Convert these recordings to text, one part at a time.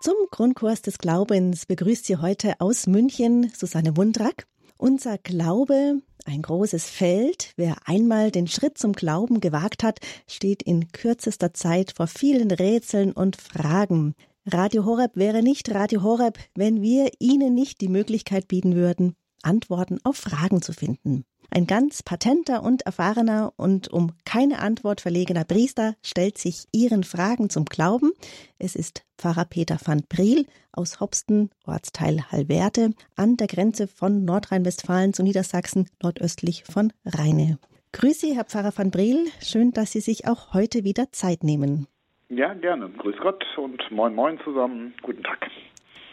Zum Grundkurs des Glaubens begrüßt Sie heute aus München Susanne Wundrack. Unser Glaube, ein großes Feld. Wer einmal den Schritt zum Glauben gewagt hat, steht in kürzester Zeit vor vielen Rätseln und Fragen. Radio Horeb wäre nicht Radio Horeb, wenn wir Ihnen nicht die Möglichkeit bieten würden, Antworten auf Fragen zu finden. Ein ganz patenter und erfahrener und um keine Antwort verlegener Priester stellt sich Ihren Fragen zum Glauben. Es ist Pfarrer Peter van Briel aus Hopsten, Ortsteil Hallwerte, an der Grenze von Nordrhein-Westfalen zu Niedersachsen, nordöstlich von Rheine. Grüße Herr Pfarrer van Briel. Schön, dass Sie sich auch heute wieder Zeit nehmen. Ja, gerne. Grüß Gott und moin moin zusammen. Guten Tag.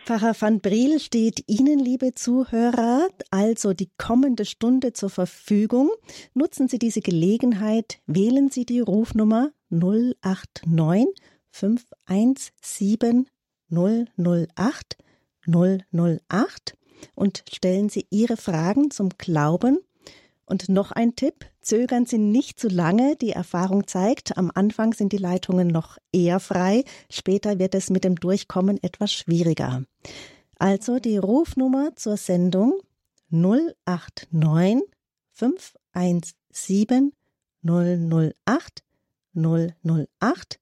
Pfarrer van Briel steht Ihnen, liebe Zuhörer, also die kommende Stunde zur Verfügung. Nutzen Sie diese Gelegenheit, wählen Sie die Rufnummer 089 517 008 008 und stellen Sie Ihre Fragen zum Glauben und noch ein Tipp, zögern Sie nicht zu lange. Die Erfahrung zeigt, am Anfang sind die Leitungen noch eher frei, später wird es mit dem Durchkommen etwas schwieriger. Also die Rufnummer zur Sendung 089 517 008 008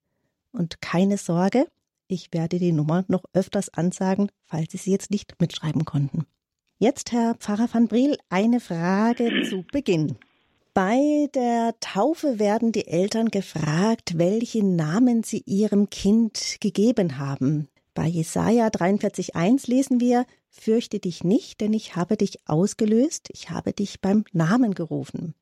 und keine Sorge, ich werde die Nummer noch öfters ansagen, falls Sie sie jetzt nicht mitschreiben konnten. Jetzt, Herr Pfarrer van Briel, eine Frage zu Beginn. Bei der Taufe werden die Eltern gefragt, welche Namen sie ihrem Kind gegeben haben. Bei Jesaja 43,1 lesen wir, Fürchte dich nicht, denn ich habe dich ausgelöst, ich habe dich beim Namen gerufen.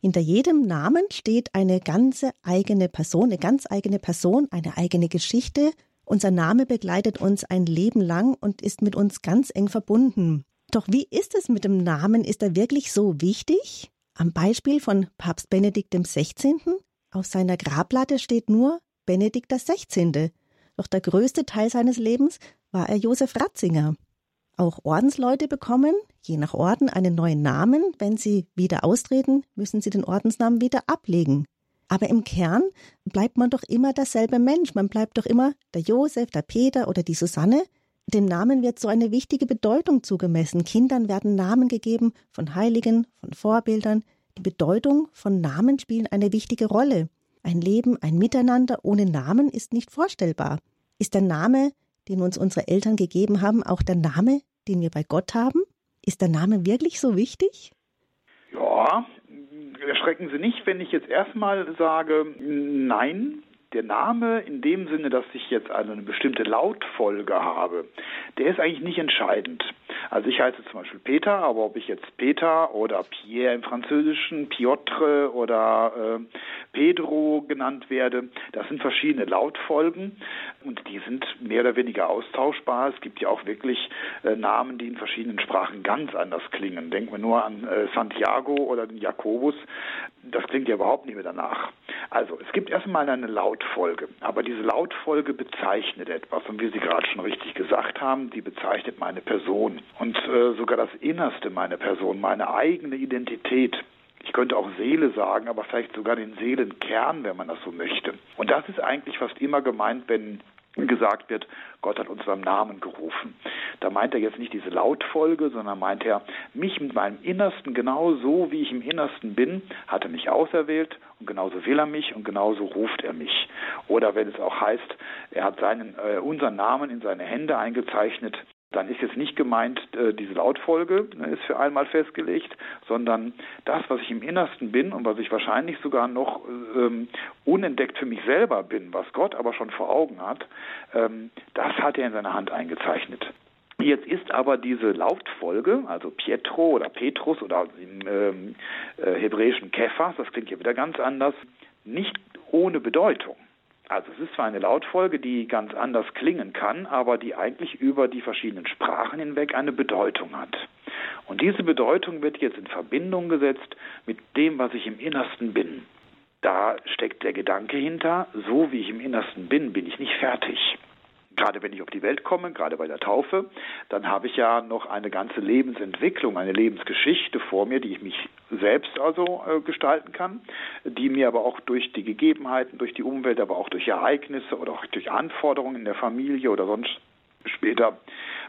Hinter jedem Namen steht eine ganze eigene Person, eine ganz eigene Person, eine eigene Geschichte. Unser Name begleitet uns ein Leben lang und ist mit uns ganz eng verbunden. Doch wie ist es mit dem Namen? Ist er wirklich so wichtig? Am Beispiel von Papst Benedikt XVI. Auf seiner Grabplatte steht nur Benedikt XVI. Doch der größte Teil seines Lebens war er Josef Ratzinger. Auch Ordensleute bekommen, je nach Orden, einen neuen Namen. Wenn sie wieder austreten, müssen sie den Ordensnamen wieder ablegen. Aber im Kern bleibt man doch immer derselbe Mensch. Man bleibt doch immer der Josef, der Peter oder die Susanne, dem Namen wird so eine wichtige Bedeutung zugemessen. Kindern werden Namen gegeben von Heiligen, von Vorbildern. Die Bedeutung von Namen spielen eine wichtige Rolle. Ein Leben, ein Miteinander ohne Namen ist nicht vorstellbar. Ist der Name, den uns unsere Eltern gegeben haben, auch der Name, den wir bei Gott haben? Ist der Name wirklich so wichtig? Ja, erschrecken Sie nicht, wenn ich jetzt erstmal sage, nein, der Name in dem Sinne, dass ich jetzt eine bestimmte Lautfolge habe, der ist eigentlich nicht entscheidend. Also ich heiße zum Beispiel Peter, aber ob ich jetzt Peter oder Pierre im Französischen, Piotr oder äh, Pedro genannt werde, das sind verschiedene Lautfolgen und die sind mehr oder weniger austauschbar. Es gibt ja auch wirklich äh, Namen, die in verschiedenen Sprachen ganz anders klingen. Denken wir nur an äh, Santiago oder den Jakobus. Das klingt ja überhaupt nicht mehr danach. Also es gibt erstmal eine Lautfolge, aber diese Lautfolge bezeichnet etwas und wie Sie gerade schon richtig gesagt haben, die bezeichnet meine Person und äh, sogar das Innerste meiner Person, meine eigene Identität. Ich könnte auch Seele sagen, aber vielleicht sogar den Seelenkern, wenn man das so möchte. Und das ist eigentlich fast immer gemeint, wenn gesagt wird, Gott hat uns beim Namen gerufen. Da meint er jetzt nicht diese Lautfolge, sondern meint er, mich mit meinem Innersten genau so, wie ich im Innersten bin, hat er mich auserwählt und genauso will er mich und genauso ruft er mich. Oder wenn es auch heißt, er hat seinen, äh, unseren Namen in seine Hände eingezeichnet, dann ist jetzt nicht gemeint, äh, diese Lautfolge ne, ist für einmal festgelegt, sondern das, was ich im Innersten bin und was ich wahrscheinlich sogar noch ähm, unentdeckt für mich selber bin, was Gott aber schon vor Augen hat, ähm, das hat er in seiner Hand eingezeichnet. Jetzt ist aber diese Lautfolge, also Pietro oder Petrus oder im ähm, äh, hebräischen Kephas, das klingt ja wieder ganz anders, nicht ohne Bedeutung. Also es ist zwar eine Lautfolge, die ganz anders klingen kann, aber die eigentlich über die verschiedenen Sprachen hinweg eine Bedeutung hat. Und diese Bedeutung wird jetzt in Verbindung gesetzt mit dem, was ich im Innersten bin. Da steckt der Gedanke hinter, so wie ich im Innersten bin, bin ich nicht fertig gerade wenn ich auf die Welt komme, gerade bei der Taufe, dann habe ich ja noch eine ganze Lebensentwicklung, eine Lebensgeschichte vor mir, die ich mich selbst also äh, gestalten kann, die mir aber auch durch die Gegebenheiten, durch die Umwelt, aber auch durch Ereignisse oder auch durch Anforderungen in der Familie oder sonst später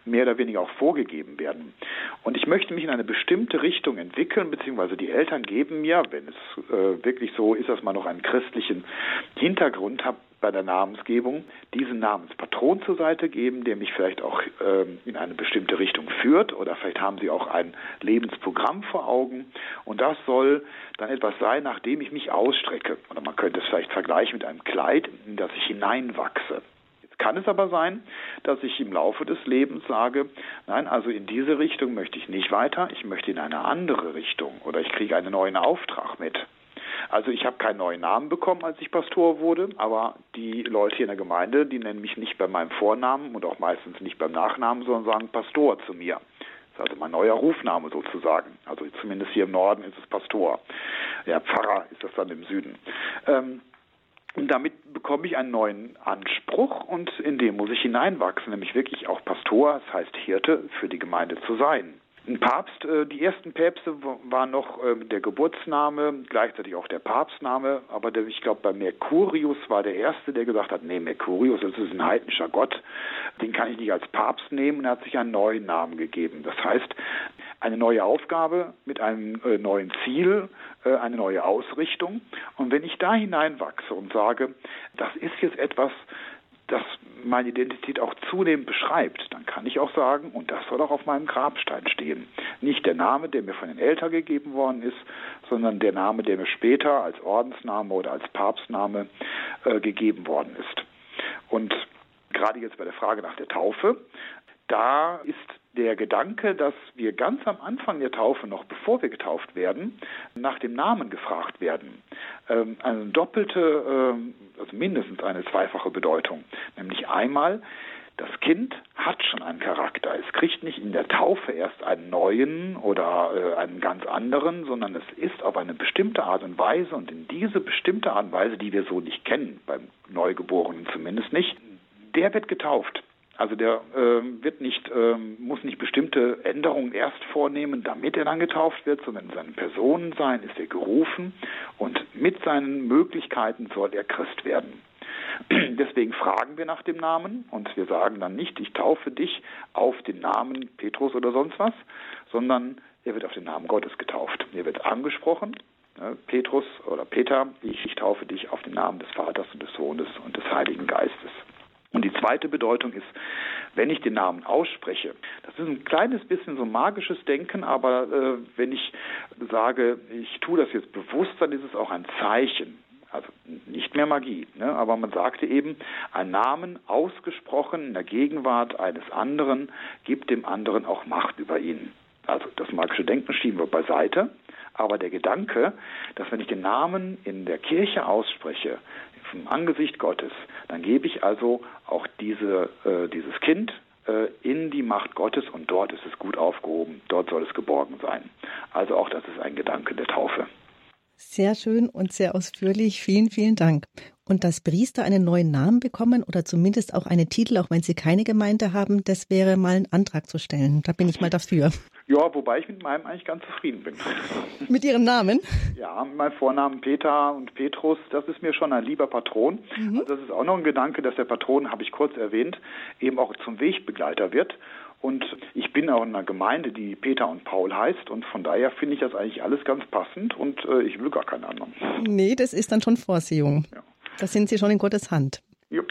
mehr oder weniger auch vorgegeben werden. Und ich möchte mich in eine bestimmte Richtung entwickeln, beziehungsweise die Eltern geben mir, wenn es äh, wirklich so ist, dass man noch einen christlichen Hintergrund hat, bei der Namensgebung diesen Namenspatron zur Seite geben, der mich vielleicht auch äh, in eine bestimmte Richtung führt oder vielleicht haben Sie auch ein Lebensprogramm vor Augen und das soll dann etwas sein, nachdem ich mich ausstrecke. Oder man könnte es vielleicht vergleichen mit einem Kleid, in das ich hineinwachse kann es aber sein, dass ich im Laufe des Lebens sage, nein, also in diese Richtung möchte ich nicht weiter, ich möchte in eine andere Richtung oder ich kriege einen neuen Auftrag mit. Also ich habe keinen neuen Namen bekommen, als ich Pastor wurde, aber die Leute hier in der Gemeinde, die nennen mich nicht bei meinem Vornamen und auch meistens nicht beim Nachnamen, sondern sagen Pastor zu mir. Das ist also mein neuer Rufname sozusagen. Also zumindest hier im Norden ist es Pastor. Ja, Pfarrer ist das dann im Süden. Ähm, und damit bekomme ich einen neuen Anspruch und in dem muss ich hineinwachsen, nämlich wirklich auch Pastor, das heißt Hirte für die Gemeinde zu sein. Ein Papst, äh, die ersten Päpste waren noch ähm, der Geburtsname, gleichzeitig auch der Papstname, aber der, ich glaube bei Mercurius war der erste, der gesagt hat, nee, Mercurius, das ist ein heidnischer Gott, den kann ich nicht als Papst nehmen und er hat sich einen neuen Namen gegeben. Das heißt, eine neue Aufgabe mit einem äh, neuen Ziel, eine neue Ausrichtung. Und wenn ich da hineinwachse und sage, das ist jetzt etwas, das meine Identität auch zunehmend beschreibt, dann kann ich auch sagen, und das soll auch auf meinem Grabstein stehen. Nicht der Name, der mir von den Eltern gegeben worden ist, sondern der Name, der mir später als Ordensname oder als Papstname äh, gegeben worden ist. Und gerade jetzt bei der Frage nach der Taufe, da ist der Gedanke, dass wir ganz am Anfang der Taufe, noch bevor wir getauft werden, nach dem Namen gefragt werden. Ähm, eine doppelte, äh, also mindestens eine zweifache Bedeutung. Nämlich einmal, das Kind hat schon einen Charakter. Es kriegt nicht in der Taufe erst einen neuen oder äh, einen ganz anderen, sondern es ist auf eine bestimmte Art und Weise und in diese bestimmte Art und Weise, die wir so nicht kennen, beim Neugeborenen zumindest nicht, der wird getauft. Also der äh, wird nicht, äh, muss nicht bestimmte Änderungen erst vornehmen, damit er dann getauft wird, sondern in seinem Personensein ist er gerufen und mit seinen Möglichkeiten soll er Christ werden. Deswegen fragen wir nach dem Namen und wir sagen dann nicht, ich taufe dich auf den Namen Petrus oder sonst was, sondern er wird auf den Namen Gottes getauft. Er wird angesprochen, ne, Petrus oder Peter, ich, ich taufe dich auf den Namen des Vaters und des Sohnes und des Heiligen Geistes. Und die zweite Bedeutung ist, wenn ich den Namen ausspreche, das ist ein kleines bisschen so magisches Denken, aber äh, wenn ich sage, ich tue das jetzt bewusst, dann ist es auch ein Zeichen. Also nicht mehr Magie, ne? aber man sagte eben, ein Namen ausgesprochen in der Gegenwart eines anderen gibt dem anderen auch Macht über ihn. Also das magische Denken schieben wir beiseite, aber der Gedanke, dass wenn ich den Namen in der Kirche ausspreche, im Angesicht Gottes, dann gebe ich also auch diese, äh, dieses Kind äh, in die Macht Gottes und dort ist es gut aufgehoben, dort soll es geborgen sein. Also auch das ist ein Gedanke der Taufe. Sehr schön und sehr ausführlich. Vielen, vielen Dank. Und dass Priester einen neuen Namen bekommen oder zumindest auch einen Titel, auch wenn sie keine Gemeinde haben, das wäre mal ein Antrag zu stellen. Da bin ich mal dafür. Ja, wobei ich mit meinem eigentlich ganz zufrieden bin. Mit Ihrem Namen? Ja, mein Vornamen Peter und Petrus, das ist mir schon ein lieber Patron. Mhm. Also das ist auch noch ein Gedanke, dass der Patron, habe ich kurz erwähnt, eben auch zum Wegbegleiter wird. Und ich bin auch in einer Gemeinde, die Peter und Paul heißt. Und von daher finde ich das eigentlich alles ganz passend und äh, ich will gar keinen anderen. Nee, das ist dann schon Vorsehung. Ja. Da sind Sie schon in Gottes Hand. Jupp.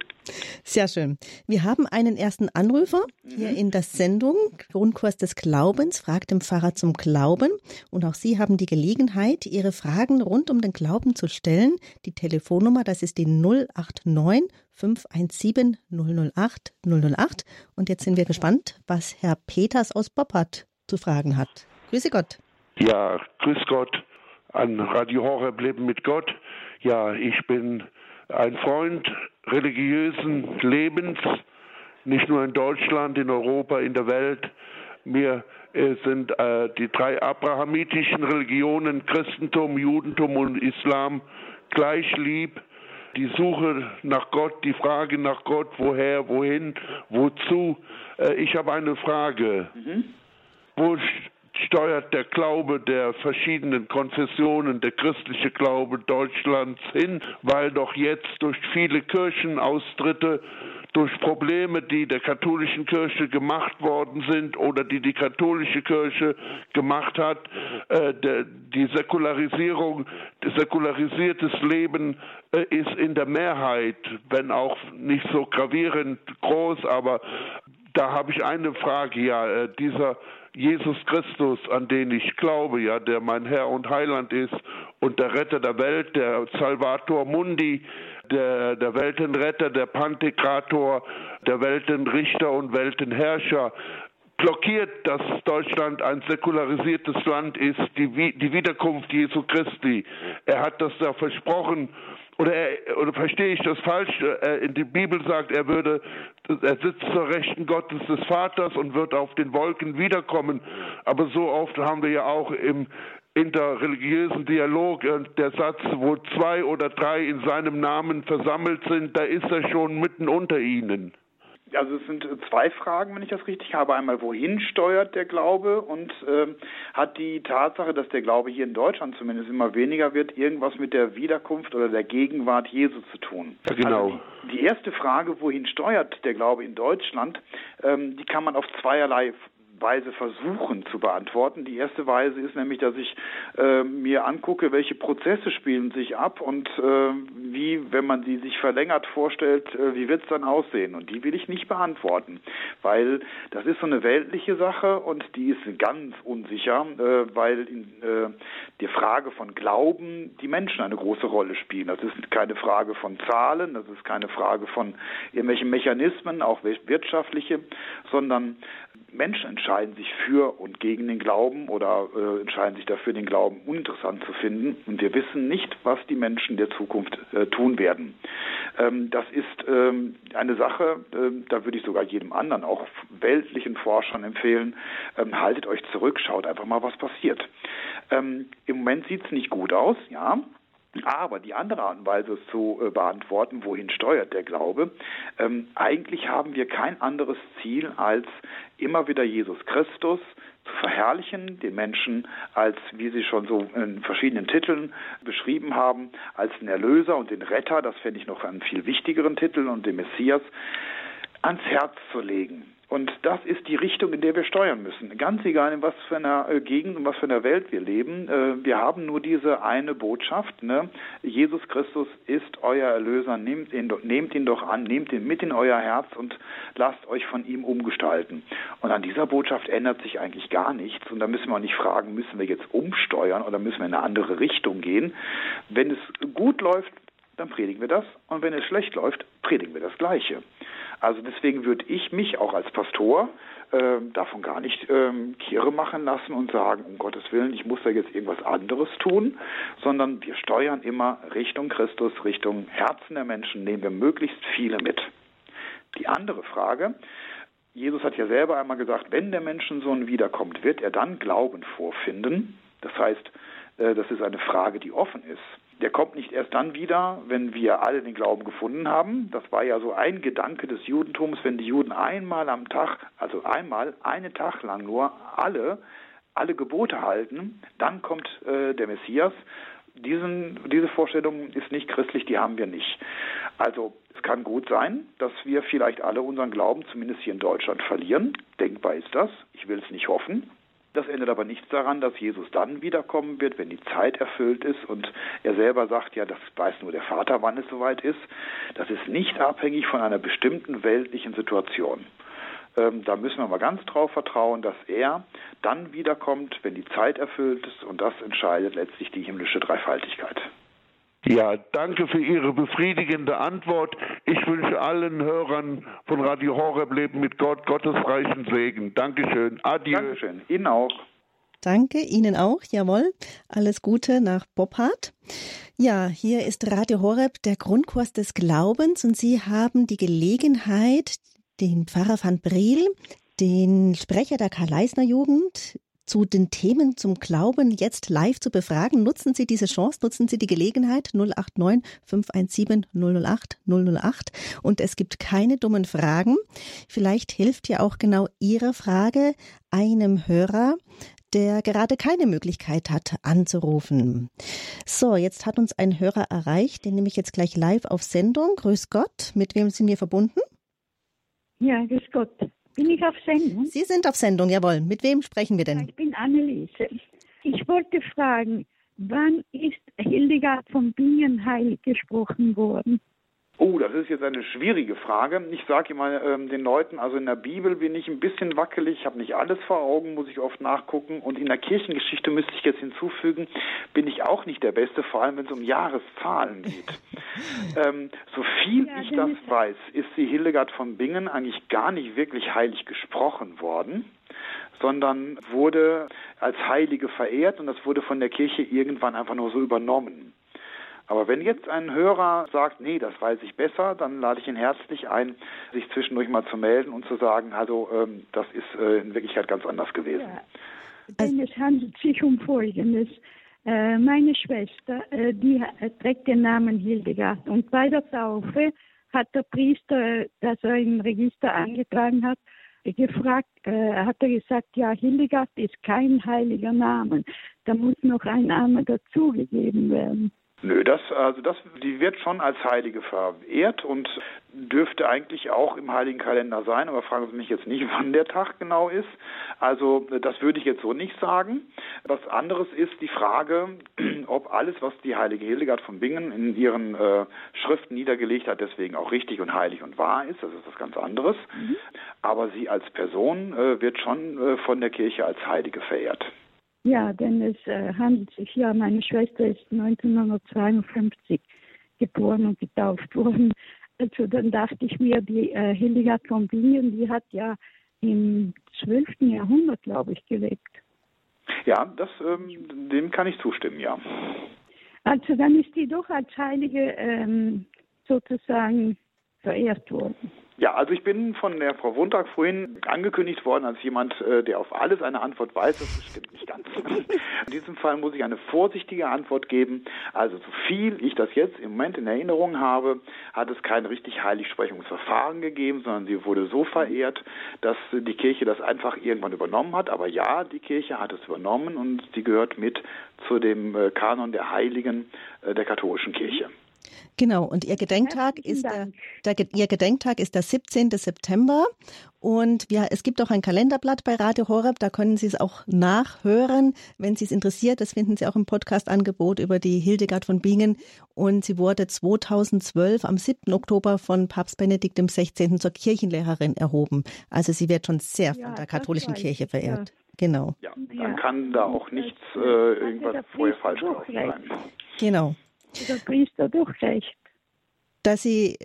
Sehr schön. Wir haben einen ersten Anrufer hier mhm. in der Sendung Grundkurs des Glaubens, fragt dem Pfarrer zum Glauben. Und auch Sie haben die Gelegenheit, Ihre Fragen rund um den Glauben zu stellen. Die Telefonnummer, das ist die 089 517 008 008. Und jetzt sind wir gespannt, was Herr Peters aus Boppard zu fragen hat. Grüße Gott. Ja, grüß Gott an Radio Horeb Leben mit Gott. Ja, ich bin ein Freund religiösen Lebens, nicht nur in Deutschland, in Europa, in der Welt. Mir äh, sind äh, die drei abrahamitischen Religionen, Christentum, Judentum und Islam, gleich lieb. Die Suche nach Gott, die Frage nach Gott, woher, wohin, wozu. Äh, ich habe eine Frage. Mhm. Wo steuert der Glaube der verschiedenen Konfessionen, der christliche Glaube Deutschlands hin, weil doch jetzt durch viele Kirchenaustritte durch Probleme, die der katholischen Kirche gemacht worden sind oder die die katholische Kirche gemacht hat, äh, die Säkularisierung, säkularisiertes Leben äh, ist in der Mehrheit, wenn auch nicht so gravierend groß, aber da habe ich eine Frage, ja, äh, dieser Jesus Christus, an den ich glaube, ja, der mein Herr und Heiland ist und der Retter der Welt, der Salvator Mundi, der, der Weltenretter, der Pantekrator, der Weltenrichter und Weltenherrscher, blockiert, dass Deutschland ein säkularisiertes Land ist, die, die Wiederkunft Jesu Christi. Er hat das da versprochen. Oder, er, oder verstehe ich das falsch? Er, in der Bibel sagt, er würde, er sitzt zur Rechten Gottes des Vaters und wird auf den Wolken wiederkommen. Aber so oft haben wir ja auch im interreligiösen Dialog äh, der Satz, wo zwei oder drei in seinem Namen versammelt sind, da ist er schon mitten unter ihnen. Also es sind zwei Fragen, wenn ich das richtig habe. Einmal, wohin steuert der Glaube und äh, hat die Tatsache, dass der Glaube hier in Deutschland zumindest immer weniger wird, irgendwas mit der Wiederkunft oder der Gegenwart Jesu zu tun? Genau. Also die, die, erste Frage, wohin steuert der Glaube in Deutschland, ähm, die kann man auf zweierlei Weise versuchen zu beantworten. Die erste Weise ist nämlich, dass ich äh, mir angucke, welche Prozesse spielen sich ab und äh, wie, wenn man sie sich verlängert vorstellt, äh, wie wird es dann aussehen? Und die will ich nicht beantworten, weil das ist so eine weltliche Sache und die ist ganz unsicher, äh, weil in äh, der Frage von Glauben die Menschen eine große Rolle spielen. Das ist keine Frage von Zahlen, das ist keine Frage von irgendwelchen Mechanismen, auch wirtschaftliche, sondern Menschen entscheiden sich für und gegen den Glauben oder äh, entscheiden sich dafür, den Glauben uninteressant zu finden. Und wir wissen nicht, was die Menschen der Zukunft äh, tun werden. Ähm, das ist ähm, eine Sache, äh, da würde ich sogar jedem anderen, auch weltlichen Forschern empfehlen, ähm, haltet euch zurück, schaut einfach mal, was passiert. Ähm, Im Moment sieht es nicht gut aus, ja. Aber die andere Art und Weise zu äh, beantworten, wohin steuert der Glaube, ähm, eigentlich haben wir kein anderes Ziel, als immer wieder Jesus Christus zu verherrlichen, den Menschen als, wie Sie schon so in verschiedenen Titeln beschrieben haben, als den Erlöser und den Retter, das fände ich noch einen viel wichtigeren Titel, und den Messias, ans Herz zu legen. Und das ist die Richtung, in der wir steuern müssen. Ganz egal, in was für einer äh, Gegend und was für einer Welt wir leben. Äh, wir haben nur diese eine Botschaft. Ne? Jesus Christus ist euer Erlöser. Nehmt ihn, nehmt ihn doch an, nehmt ihn mit in euer Herz und lasst euch von ihm umgestalten. Und an dieser Botschaft ändert sich eigentlich gar nichts. Und da müssen wir auch nicht fragen, müssen wir jetzt umsteuern oder müssen wir in eine andere Richtung gehen. Wenn es gut läuft, dann predigen wir das. Und wenn es schlecht läuft, predigen wir das Gleiche. Also deswegen würde ich mich auch als Pastor äh, davon gar nicht ähm, Kirre machen lassen und sagen, um Gottes Willen, ich muss da jetzt irgendwas anderes tun, sondern wir steuern immer Richtung Christus, Richtung Herzen der Menschen, nehmen wir möglichst viele mit. Die andere Frage, Jesus hat ja selber einmal gesagt, wenn der Menschensohn wiederkommt, wird er dann Glauben vorfinden. Das heißt, äh, das ist eine Frage, die offen ist der kommt nicht erst dann wieder, wenn wir alle den Glauben gefunden haben. Das war ja so ein Gedanke des Judentums, wenn die Juden einmal am Tag, also einmal, einen Tag lang nur alle, alle Gebote halten, dann kommt äh, der Messias. Diesen, diese Vorstellung ist nicht christlich, die haben wir nicht. Also es kann gut sein, dass wir vielleicht alle unseren Glauben, zumindest hier in Deutschland, verlieren. Denkbar ist das. Ich will es nicht hoffen. Das ändert aber nichts daran, dass Jesus dann wiederkommen wird, wenn die Zeit erfüllt ist. Und er selber sagt ja, das weiß nur der Vater, wann es soweit ist. Das ist nicht abhängig von einer bestimmten weltlichen Situation. Ähm, da müssen wir mal ganz drauf vertrauen, dass er dann wiederkommt, wenn die Zeit erfüllt ist. Und das entscheidet letztlich die himmlische Dreifaltigkeit. Ja, danke für Ihre befriedigende Antwort. Ich wünsche allen Hörern von Radio Horeb Leben mit Gott Gottes reichen Segen. Dankeschön. Adieu. Dankeschön. Ihnen auch. Danke, Ihnen auch, jawohl. Alles Gute nach Boppard. Ja, hier ist Radio Horeb, der Grundkurs des Glaubens, und Sie haben die Gelegenheit, den Pfarrer van Briel, den Sprecher der Karl-Leisner Jugend, zu den Themen zum Glauben jetzt live zu befragen. Nutzen Sie diese Chance, nutzen Sie die Gelegenheit 089 517 008 008 und es gibt keine dummen Fragen. Vielleicht hilft ja auch genau Ihre Frage einem Hörer, der gerade keine Möglichkeit hat anzurufen. So, jetzt hat uns ein Hörer erreicht, den nehme ich jetzt gleich live auf Sendung. Grüß Gott, mit wem sind wir verbunden? Ja, grüß Gott. Bin ich auf Sendung? Sie sind auf Sendung, jawohl. Mit wem sprechen wir denn? Ich bin Anneliese. Ich wollte fragen, wann ist Hildegard von Bingen heilig gesprochen worden? Oh, das ist jetzt eine schwierige Frage. Ich sage immer ähm, den Leuten, also in der Bibel bin ich ein bisschen wackelig, habe nicht alles vor Augen, muss ich oft nachgucken. Und in der Kirchengeschichte müsste ich jetzt hinzufügen, bin ich auch nicht der Beste, vor allem wenn es um Jahreszahlen geht. ähm, so viel ja, ich das weiß, ist die Hildegard von Bingen eigentlich gar nicht wirklich heilig gesprochen worden sondern wurde als Heilige verehrt und das wurde von der Kirche irgendwann einfach nur so übernommen. Aber wenn jetzt ein Hörer sagt, nee, das weiß ich besser, dann lade ich ihn herzlich ein, sich zwischendurch mal zu melden und zu sagen, also ähm, das ist äh, in Wirklichkeit ganz anders gewesen. Ja, denn es handelt sich um Folgendes. Äh, meine Schwester, äh, die trägt den Namen Hildegard und bei der Taufe hat der Priester, das er im Register angetragen hat, gefragt, äh, hat er gesagt, ja, Hildegard ist kein heiliger Name. Da muss noch ein Name dazugegeben werden. Nö, das, also das, die wird schon als Heilige verehrt und dürfte eigentlich auch im Heiligen Kalender sein, aber fragen Sie mich jetzt nicht, wann der Tag genau ist. Also das würde ich jetzt so nicht sagen. Was anderes ist die Frage, ob alles, was die heilige Hildegard von Bingen in ihren äh, Schriften niedergelegt hat, deswegen auch richtig und heilig und wahr ist. Das ist was ganz anderes. Mhm. Aber sie als Person äh, wird schon äh, von der Kirche als Heilige verehrt. Ja, denn es äh, handelt sich ja, meine Schwester ist 1952 geboren und getauft worden. Also dann dachte ich mir, die äh, Hildegard von Bingen, die hat ja im 12. Jahrhundert, glaube ich, gelebt. Ja, das, ähm, dem kann ich zustimmen, ja. Also dann ist die doch als Heilige ähm, sozusagen verehrt worden. Ja, also ich bin von der Frau Wontag vorhin angekündigt worden als jemand, äh, der auf alles eine Antwort weiß. Das stimmt nicht ganz. In diesem Fall muss ich eine vorsichtige Antwort geben. Also so viel ich das jetzt im Moment in Erinnerung habe, hat es kein richtig Heiligsprechungsverfahren gegeben, sondern sie wurde so verehrt, dass die Kirche das einfach irgendwann übernommen hat. Aber ja, die Kirche hat es übernommen und sie gehört mit zu dem äh, Kanon der Heiligen äh, der katholischen Kirche. Genau, und Ihr Gedenktag ist der, der, Ihr Gedenktag ist der 17. September. Und ja, es gibt auch ein Kalenderblatt bei Radio Horeb, da können Sie es auch nachhören, wenn Sie es interessiert. Das finden Sie auch im Podcast-Angebot über die Hildegard von Bingen. Und sie wurde 2012 am 7. Oktober von Papst Benedikt XVI. zur Kirchenlehrerin erhoben. Also sie wird schon sehr von ja, der katholischen Kirche verehrt. Ja. Genau. Ja, dann kann da auch nichts äh, irgendwas vorher falsch gelaufen sein. Genau der Priester doch recht. Dass sie,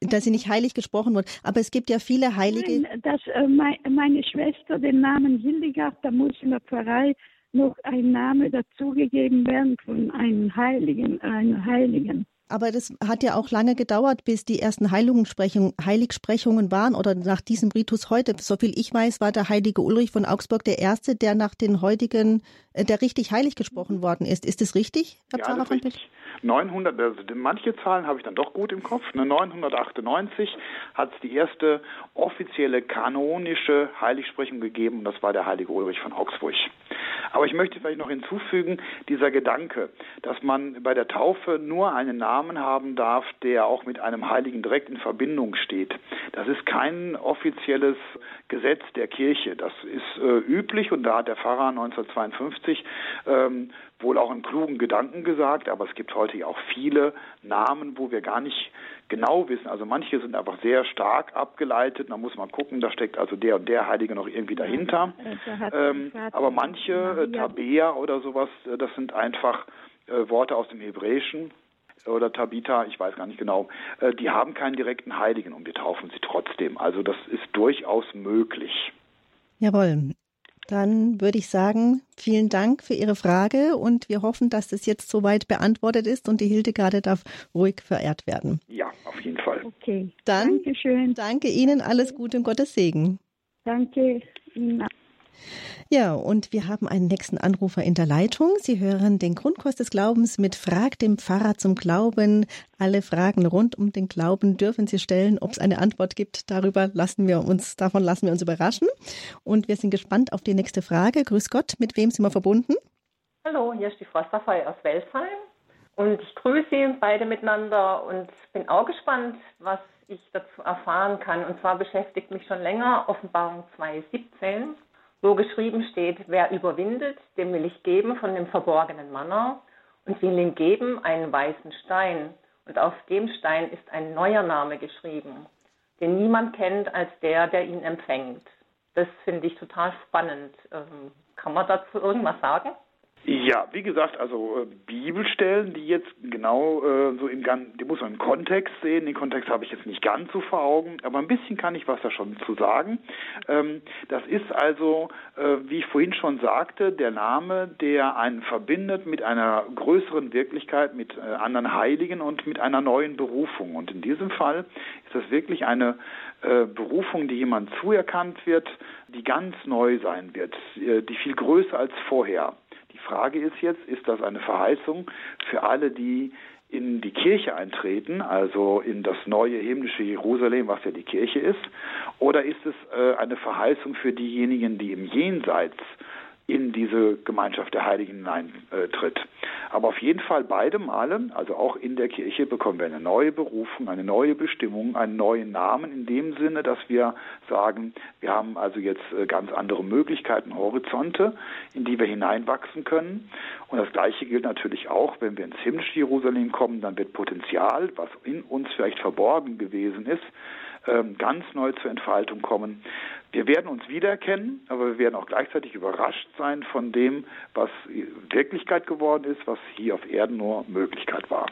dass sie nicht heilig gesprochen wurde. Aber es gibt ja viele Heilige. Nein, dass äh, mein, meine Schwester den Namen Hildegard, da muss in der Pfarrei noch ein Name dazugegeben werden von einem Heiligen, einem Heiligen. Aber das hat ja auch lange gedauert, bis die ersten Heiligsprechungen waren oder nach diesem Ritus heute. Soviel ich weiß, war der heilige Ulrich von Augsburg der Erste, der nach den heutigen, äh, der richtig heilig gesprochen worden ist. Ist das richtig, Herr ja, Pfarrer das richtig. 900, also manche Zahlen habe ich dann doch gut im Kopf. 998 hat es die erste offizielle kanonische Heiligsprechung gegeben und das war der heilige Ulrich von Augsburg. Aber ich möchte vielleicht noch hinzufügen, dieser Gedanke, dass man bei der Taufe nur einen Namen haben darf, der auch mit einem Heiligen direkt in Verbindung steht. Das ist kein offizielles Gesetz der Kirche. Das ist äh, üblich und da hat der Pfarrer 1952 ähm, wohl auch einen klugen Gedanken gesagt, aber es gibt heute ja auch viele Namen, wo wir gar nicht genau wissen. Also manche sind einfach sehr stark abgeleitet, da muss man gucken, da steckt also der und der Heilige noch irgendwie dahinter. Ähm, aber manche, äh, Tabea oder sowas, äh, das sind einfach äh, Worte aus dem Hebräischen oder Tabitha, ich weiß gar nicht genau, äh, die haben keinen direkten Heiligen und wir taufen sie trotzdem. Also das ist durchaus möglich. Jawohl. Dann würde ich sagen, vielen Dank für Ihre Frage und wir hoffen, dass das jetzt soweit beantwortet ist und die Hildegarde darf ruhig verehrt werden. Ja, auf jeden Fall. Okay. Dann Dankeschön. danke Ihnen, alles Gute und Gottes Segen. Danke Ihnen. Ja, und wir haben einen nächsten Anrufer in der Leitung. Sie hören den Grundkurs des Glaubens mit Frag dem Pfarrer zum Glauben. Alle Fragen rund um den Glauben dürfen Sie stellen. Ob es eine Antwort gibt, darüber lassen wir uns, davon lassen wir uns überraschen. Und wir sind gespannt auf die nächste Frage. Grüß Gott, mit wem sind wir verbunden? Hallo, hier ist die Frau Safai aus Welsheim. Und ich grüße Sie beide miteinander und bin auch gespannt, was ich dazu erfahren kann. Und zwar beschäftigt mich schon länger Offenbarung 2.17 wo geschrieben steht, wer überwindet, dem will ich geben von dem verborgenen Manner und will ihm geben einen weißen Stein. Und auf dem Stein ist ein neuer Name geschrieben, den niemand kennt als der, der ihn empfängt. Das finde ich total spannend. Ähm, kann man dazu irgendwas sagen? Ja, wie gesagt, also äh, Bibelstellen, die jetzt genau äh, so im ganzen, die muss man im Kontext sehen. Den Kontext habe ich jetzt nicht ganz so vor Augen, aber ein bisschen kann ich was da schon zu sagen. Ähm, das ist also, äh, wie ich vorhin schon sagte, der Name, der einen verbindet mit einer größeren Wirklichkeit, mit äh, anderen Heiligen und mit einer neuen Berufung. Und in diesem Fall ist das wirklich eine äh, Berufung, die jemand zuerkannt wird, die ganz neu sein wird, äh, die viel größer als vorher. Frage ist jetzt, ist das eine Verheißung für alle, die in die Kirche eintreten, also in das neue himmlische Jerusalem, was ja die Kirche ist, oder ist es äh, eine Verheißung für diejenigen, die im Jenseits in diese Gemeinschaft der Heiligen hineintritt. Aber auf jeden Fall beide Male, also auch in der Kirche, bekommen wir eine neue Berufung, eine neue Bestimmung, einen neuen Namen in dem Sinne, dass wir sagen, wir haben also jetzt äh, ganz andere Möglichkeiten, Horizonte, in die wir hineinwachsen können. Und das Gleiche gilt natürlich auch, wenn wir ins himmlische Jerusalem kommen, dann wird Potenzial, was in uns vielleicht verborgen gewesen ist, ganz neu zur Entfaltung kommen. Wir werden uns wiedererkennen, aber wir werden auch gleichzeitig überrascht sein von dem, was Wirklichkeit geworden ist, was hier auf Erden nur Möglichkeit war.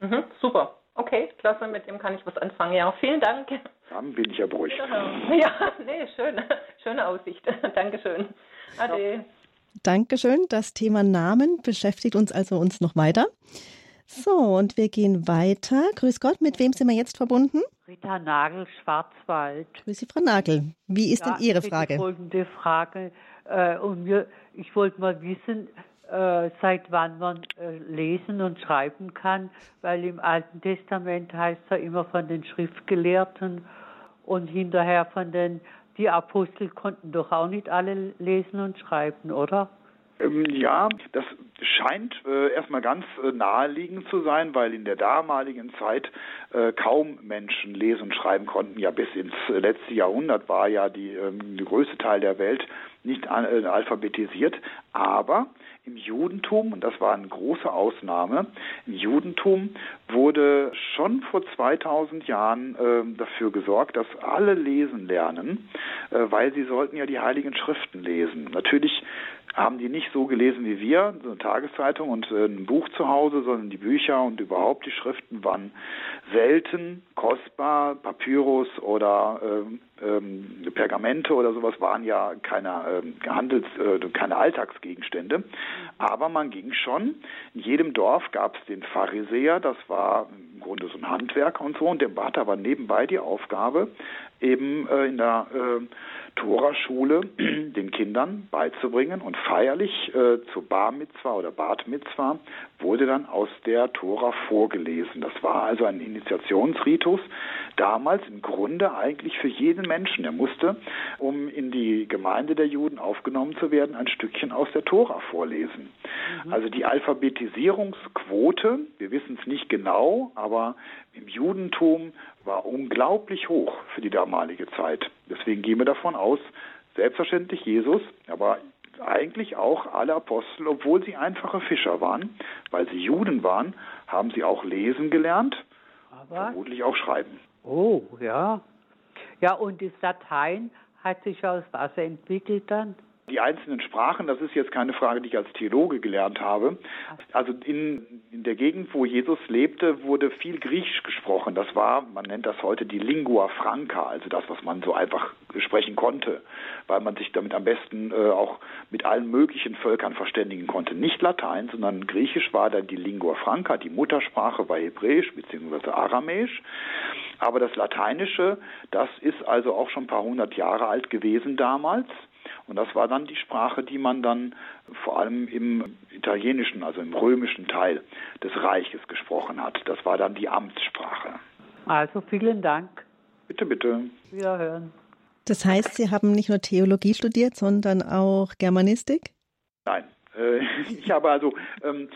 Mhm, super. Okay, klasse, mit dem kann ich was anfangen. Ja, vielen Dank. Dann bin ich ja beruhigt. Ja, nee, schön. Schöne Aussicht. Dankeschön. Ade. Dankeschön. Das Thema Namen beschäftigt uns also uns noch weiter. So, und wir gehen weiter. Grüß Gott, mit wem sind wir jetzt verbunden? Rita Nagel, Schwarzwald. Grüß Sie, Frau Nagel. Wie ist ja, denn Ihre Frage? Folgende Frage. Äh, und mir, ich wollte mal wissen, äh, seit wann man äh, lesen und schreiben kann, weil im Alten Testament heißt es ja immer von den Schriftgelehrten und hinterher von den, die Apostel konnten doch auch nicht alle lesen und schreiben, oder? Ähm, ja, das scheint äh, erstmal ganz äh, naheliegend zu sein, weil in der damaligen Zeit äh, kaum Menschen lesen und schreiben konnten. Ja, bis ins letzte Jahrhundert war ja die, ähm, größte Teil der Welt nicht alphabetisiert. Aber im Judentum, und das war eine große Ausnahme, im Judentum wurde schon vor 2000 Jahren äh, dafür gesorgt, dass alle lesen lernen, weil sie sollten ja die heiligen Schriften lesen. Natürlich haben die nicht so gelesen wie wir, so eine Tageszeitung und äh, ein Buch zu Hause, sondern die Bücher und überhaupt die Schriften waren selten, kostbar. Papyrus oder ähm, ähm, Pergamente oder sowas waren ja keine ähm, Handels-, äh, keine Alltagsgegenstände. Aber man ging schon. In jedem Dorf gab es den Pharisäer, das war im Grunde so ein Handwerker und so, und der hatte aber nebenbei die Aufgabe, eben äh, in der äh, Toraschule den Kindern beizubringen und feierlich äh, zu Bar Mitzwa oder Bat Mitzwa wurde dann aus der Tora vorgelesen. Das war also ein Initiationsritus, damals im Grunde eigentlich für jeden Menschen. Er musste, um in die Gemeinde der Juden aufgenommen zu werden, ein Stückchen aus der Tora vorlesen. Mhm. Also die Alphabetisierungsquote, wir wissen es nicht genau, aber im Judentum war unglaublich hoch für die damalige Zeit. Deswegen gehen wir davon aus, selbstverständlich Jesus, aber eigentlich auch alle Apostel, obwohl sie einfache Fischer waren, weil sie Juden waren, haben sie auch lesen gelernt, aber vermutlich auch schreiben. Oh, ja. Ja, und das Latein hat sich aus was entwickelt dann? Die einzelnen Sprachen, das ist jetzt keine Frage, die ich als Theologe gelernt habe. Also in, in der Gegend, wo Jesus lebte, wurde viel Griechisch gesprochen. Das war, man nennt das heute die Lingua Franca, also das, was man so einfach sprechen konnte, weil man sich damit am besten äh, auch mit allen möglichen Völkern verständigen konnte. Nicht Latein, sondern Griechisch war dann die Lingua Franca, die Muttersprache war Hebräisch bzw. Aramäisch. Aber das Lateinische, das ist also auch schon ein paar hundert Jahre alt gewesen damals. Und das war dann die Sprache, die man dann vor allem im italienischen, also im römischen Teil des Reiches gesprochen hat. Das war dann die Amtssprache. Also vielen Dank. Bitte, bitte. Wiederhören. Das heißt, Sie haben nicht nur Theologie studiert, sondern auch Germanistik? Nein. Äh, ich habe also, ähm,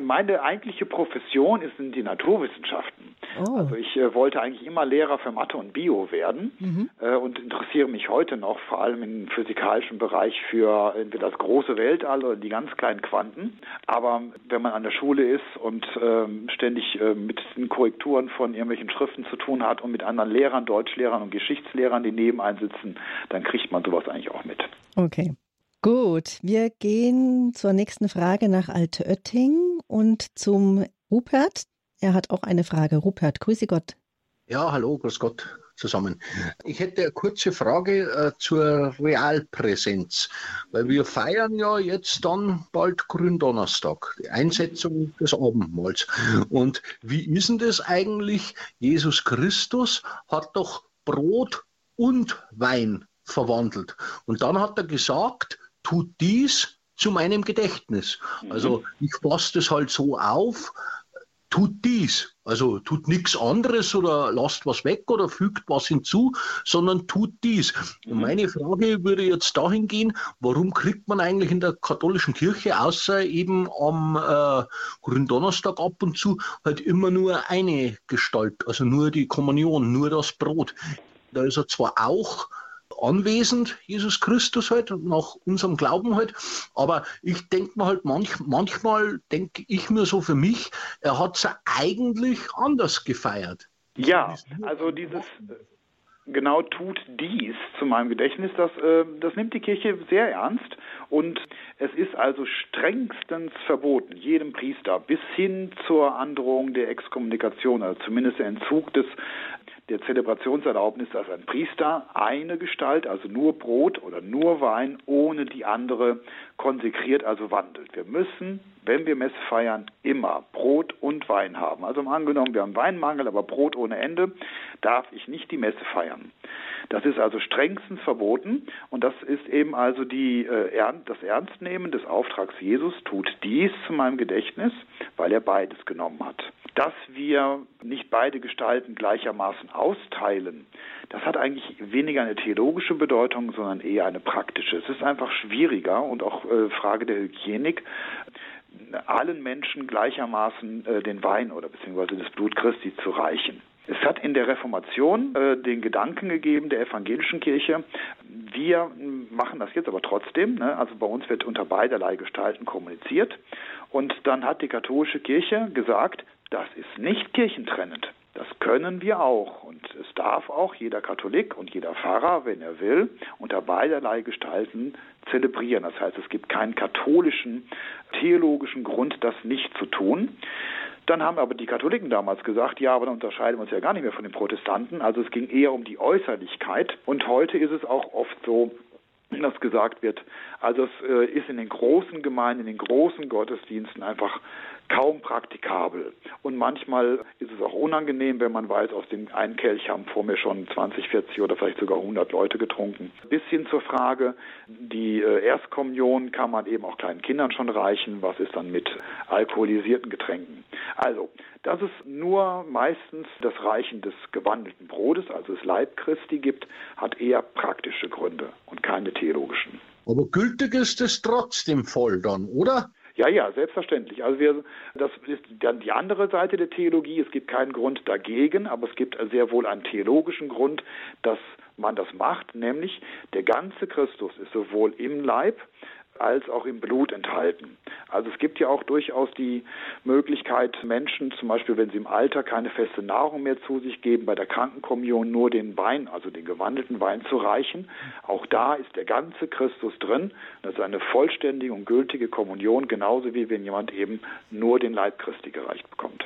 meine eigentliche Profession ist in die Naturwissenschaften. Oh. Also ich äh, wollte eigentlich immer Lehrer für Mathe und Bio werden mhm. äh, und interessiere mich heute noch vor allem im physikalischen Bereich für entweder das große Weltall oder die ganz kleinen Quanten. Aber wenn man an der Schule ist und ähm, ständig äh, mit den Korrekturen von irgendwelchen Schriften zu tun hat und mit anderen Lehrern, Deutschlehrern und Geschichtslehrern, die neben einsitzen, dann kriegt man sowas eigentlich auch mit. Okay. Gut, wir gehen zur nächsten Frage nach Altötting und zum Rupert. Er hat auch eine Frage. Rupert, grüße Gott. Ja, hallo, grüß Gott zusammen. Ich hätte eine kurze Frage äh, zur Realpräsenz, weil wir feiern ja jetzt dann bald Gründonnerstag, die Einsetzung des Abendmahls. Und wie ist denn das eigentlich? Jesus Christus hat doch Brot und Wein verwandelt. Und dann hat er gesagt, tut dies zu meinem Gedächtnis. Mhm. Also ich fasse das halt so auf, tut dies. Also tut nichts anderes oder lasst was weg oder fügt was hinzu, sondern tut dies. Und mhm. meine Frage würde jetzt dahin gehen, warum kriegt man eigentlich in der katholischen Kirche, außer eben am äh, Gründonnerstag ab und zu, halt immer nur eine Gestalt, also nur die Kommunion, nur das Brot. Da ist er zwar auch anwesend, Jesus Christus halt, nach unserem Glauben halt. Aber ich denke mir halt, manch, manchmal denke ich mir so für mich, er hat es eigentlich anders gefeiert. Ja, also dieses genau tut dies zu meinem Gedächtnis, das, äh, das nimmt die Kirche sehr ernst und es ist also strengstens verboten, jedem Priester bis hin zur Androhung der Exkommunikation, also zumindest der Entzug des der Zelebrationserlaubnis, dass ein Priester eine Gestalt, also nur Brot oder nur Wein, ohne die andere konsekriert, also wandelt. Wir müssen, wenn wir Messe feiern, immer Brot und Wein haben. Also angenommen, wir haben Weinmangel, aber Brot ohne Ende, darf ich nicht die Messe feiern. Das ist also strengstens verboten und das ist eben also die, äh, das Ernstnehmen des Auftrags Jesus, tut dies zu meinem Gedächtnis, weil er beides genommen hat. Dass wir nicht beide Gestalten gleichermaßen austeilen, das hat eigentlich weniger eine theologische Bedeutung, sondern eher eine praktische. Es ist einfach schwieriger und auch äh, Frage der Hygienik, allen Menschen gleichermaßen äh, den Wein oder beziehungsweise das Blut Christi zu reichen. Es hat in der Reformation äh, den Gedanken gegeben der evangelischen Kirche, wir machen das jetzt aber trotzdem, ne? also bei uns wird unter beiderlei Gestalten kommuniziert und dann hat die katholische Kirche gesagt, das ist nicht kirchentrennend. Das können wir auch und es darf auch jeder Katholik und jeder Pfarrer, wenn er will, unter beiderlei Gestalten zelebrieren. Das heißt, es gibt keinen katholischen, theologischen Grund, das nicht zu tun. Dann haben aber die Katholiken damals gesagt, ja, aber dann unterscheiden wir uns ja gar nicht mehr von den Protestanten. Also es ging eher um die Äußerlichkeit. Und heute ist es auch oft so, dass gesagt wird, also es äh, ist in den großen Gemeinden, in den großen Gottesdiensten einfach kaum praktikabel. Und manchmal ist es auch unangenehm, wenn man weiß, aus dem einen Kelch haben vor mir schon 20, 40 oder vielleicht sogar 100 Leute getrunken. Bis hin zur Frage, die äh, Erstkommunion kann man eben auch kleinen Kindern schon reichen. Was ist dann mit alkoholisierten Getränken? Also, dass es nur meistens das Reichen des gewandelten Brotes, also das Leib Christi gibt, hat eher praktische Gründe und keine theologischen. Aber gültig ist es trotzdem voll dann, oder? Ja, ja, selbstverständlich. Also wir, das ist dann die andere Seite der Theologie. Es gibt keinen Grund dagegen, aber es gibt sehr wohl einen theologischen Grund, dass man das macht, nämlich der ganze Christus ist sowohl im Leib als auch im Blut enthalten. Also es gibt ja auch durchaus die Möglichkeit, Menschen, zum Beispiel wenn sie im Alter keine feste Nahrung mehr zu sich geben, bei der Krankenkommunion nur den Wein, also den gewandelten Wein zu reichen. Auch da ist der ganze Christus drin. Das ist eine vollständige und gültige Kommunion, genauso wie wenn jemand eben nur den Leib Christi gereicht bekommt.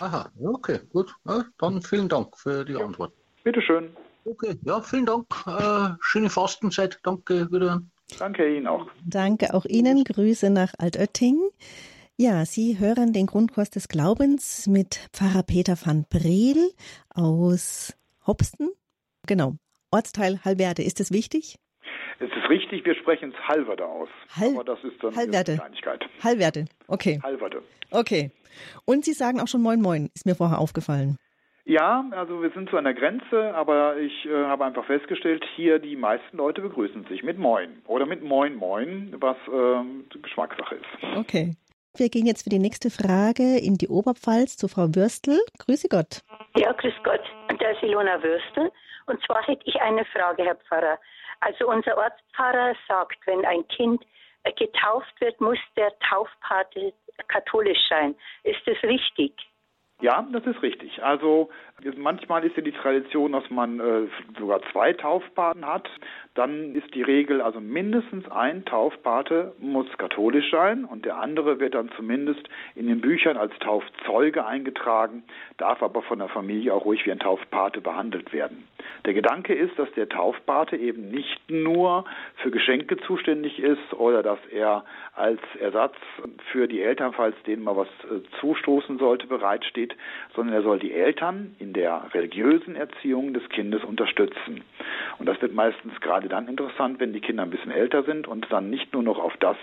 Aha, okay, gut. Ja, dann vielen Dank für die ja. Antwort. Bitteschön. Okay, ja, vielen Dank. Äh, schöne Fastenzeit. Danke wieder. Danke Ihnen auch. Danke auch Ihnen. Grüße nach Altötting. Ja, Sie hören den Grundkurs des Glaubens mit Pfarrer Peter van Breel aus Hopsten. Genau. Ortsteil Halberde. Ist das wichtig? Es ist richtig, wir sprechen es Halverde aus. Hal aber das ist dann Halverde. eine Kleinigkeit. Halverde, okay. Halverde. Okay. Und Sie sagen auch schon Moin Moin, ist mir vorher aufgefallen. Ja, also wir sind zu einer Grenze, aber ich äh, habe einfach festgestellt, hier die meisten Leute begrüßen sich mit Moin oder mit Moin Moin, was äh, Geschmackssache ist. Okay. Wir gehen jetzt für die nächste Frage in die Oberpfalz zu Frau Würstel. Grüße Gott. Ja, grüß Gott. Da ist Ilona Würstel. Und zwar hätte ich eine Frage, Herr Pfarrer. Also unser Ortspfarrer sagt, wenn ein Kind äh, getauft wird, muss der Taufpate katholisch sein. Ist das richtig? Ja, das ist richtig. Also manchmal ist ja die Tradition, dass man äh, sogar zwei Taufpaten hat. Dann ist die Regel, also mindestens ein Taufpate muss katholisch sein und der andere wird dann zumindest in den Büchern als Taufzeuge eingetragen, darf aber von der Familie auch ruhig wie ein Taufpate behandelt werden. Der Gedanke ist, dass der Taufpate eben nicht nur für Geschenke zuständig ist oder dass er als Ersatz für die Eltern, falls denen mal was äh, zustoßen sollte, bereitsteht, sondern er soll die Eltern in der religiösen Erziehung des Kindes unterstützen. Und das wird meistens gerade dann interessant, wenn die Kinder ein bisschen älter sind und dann nicht nur noch auf das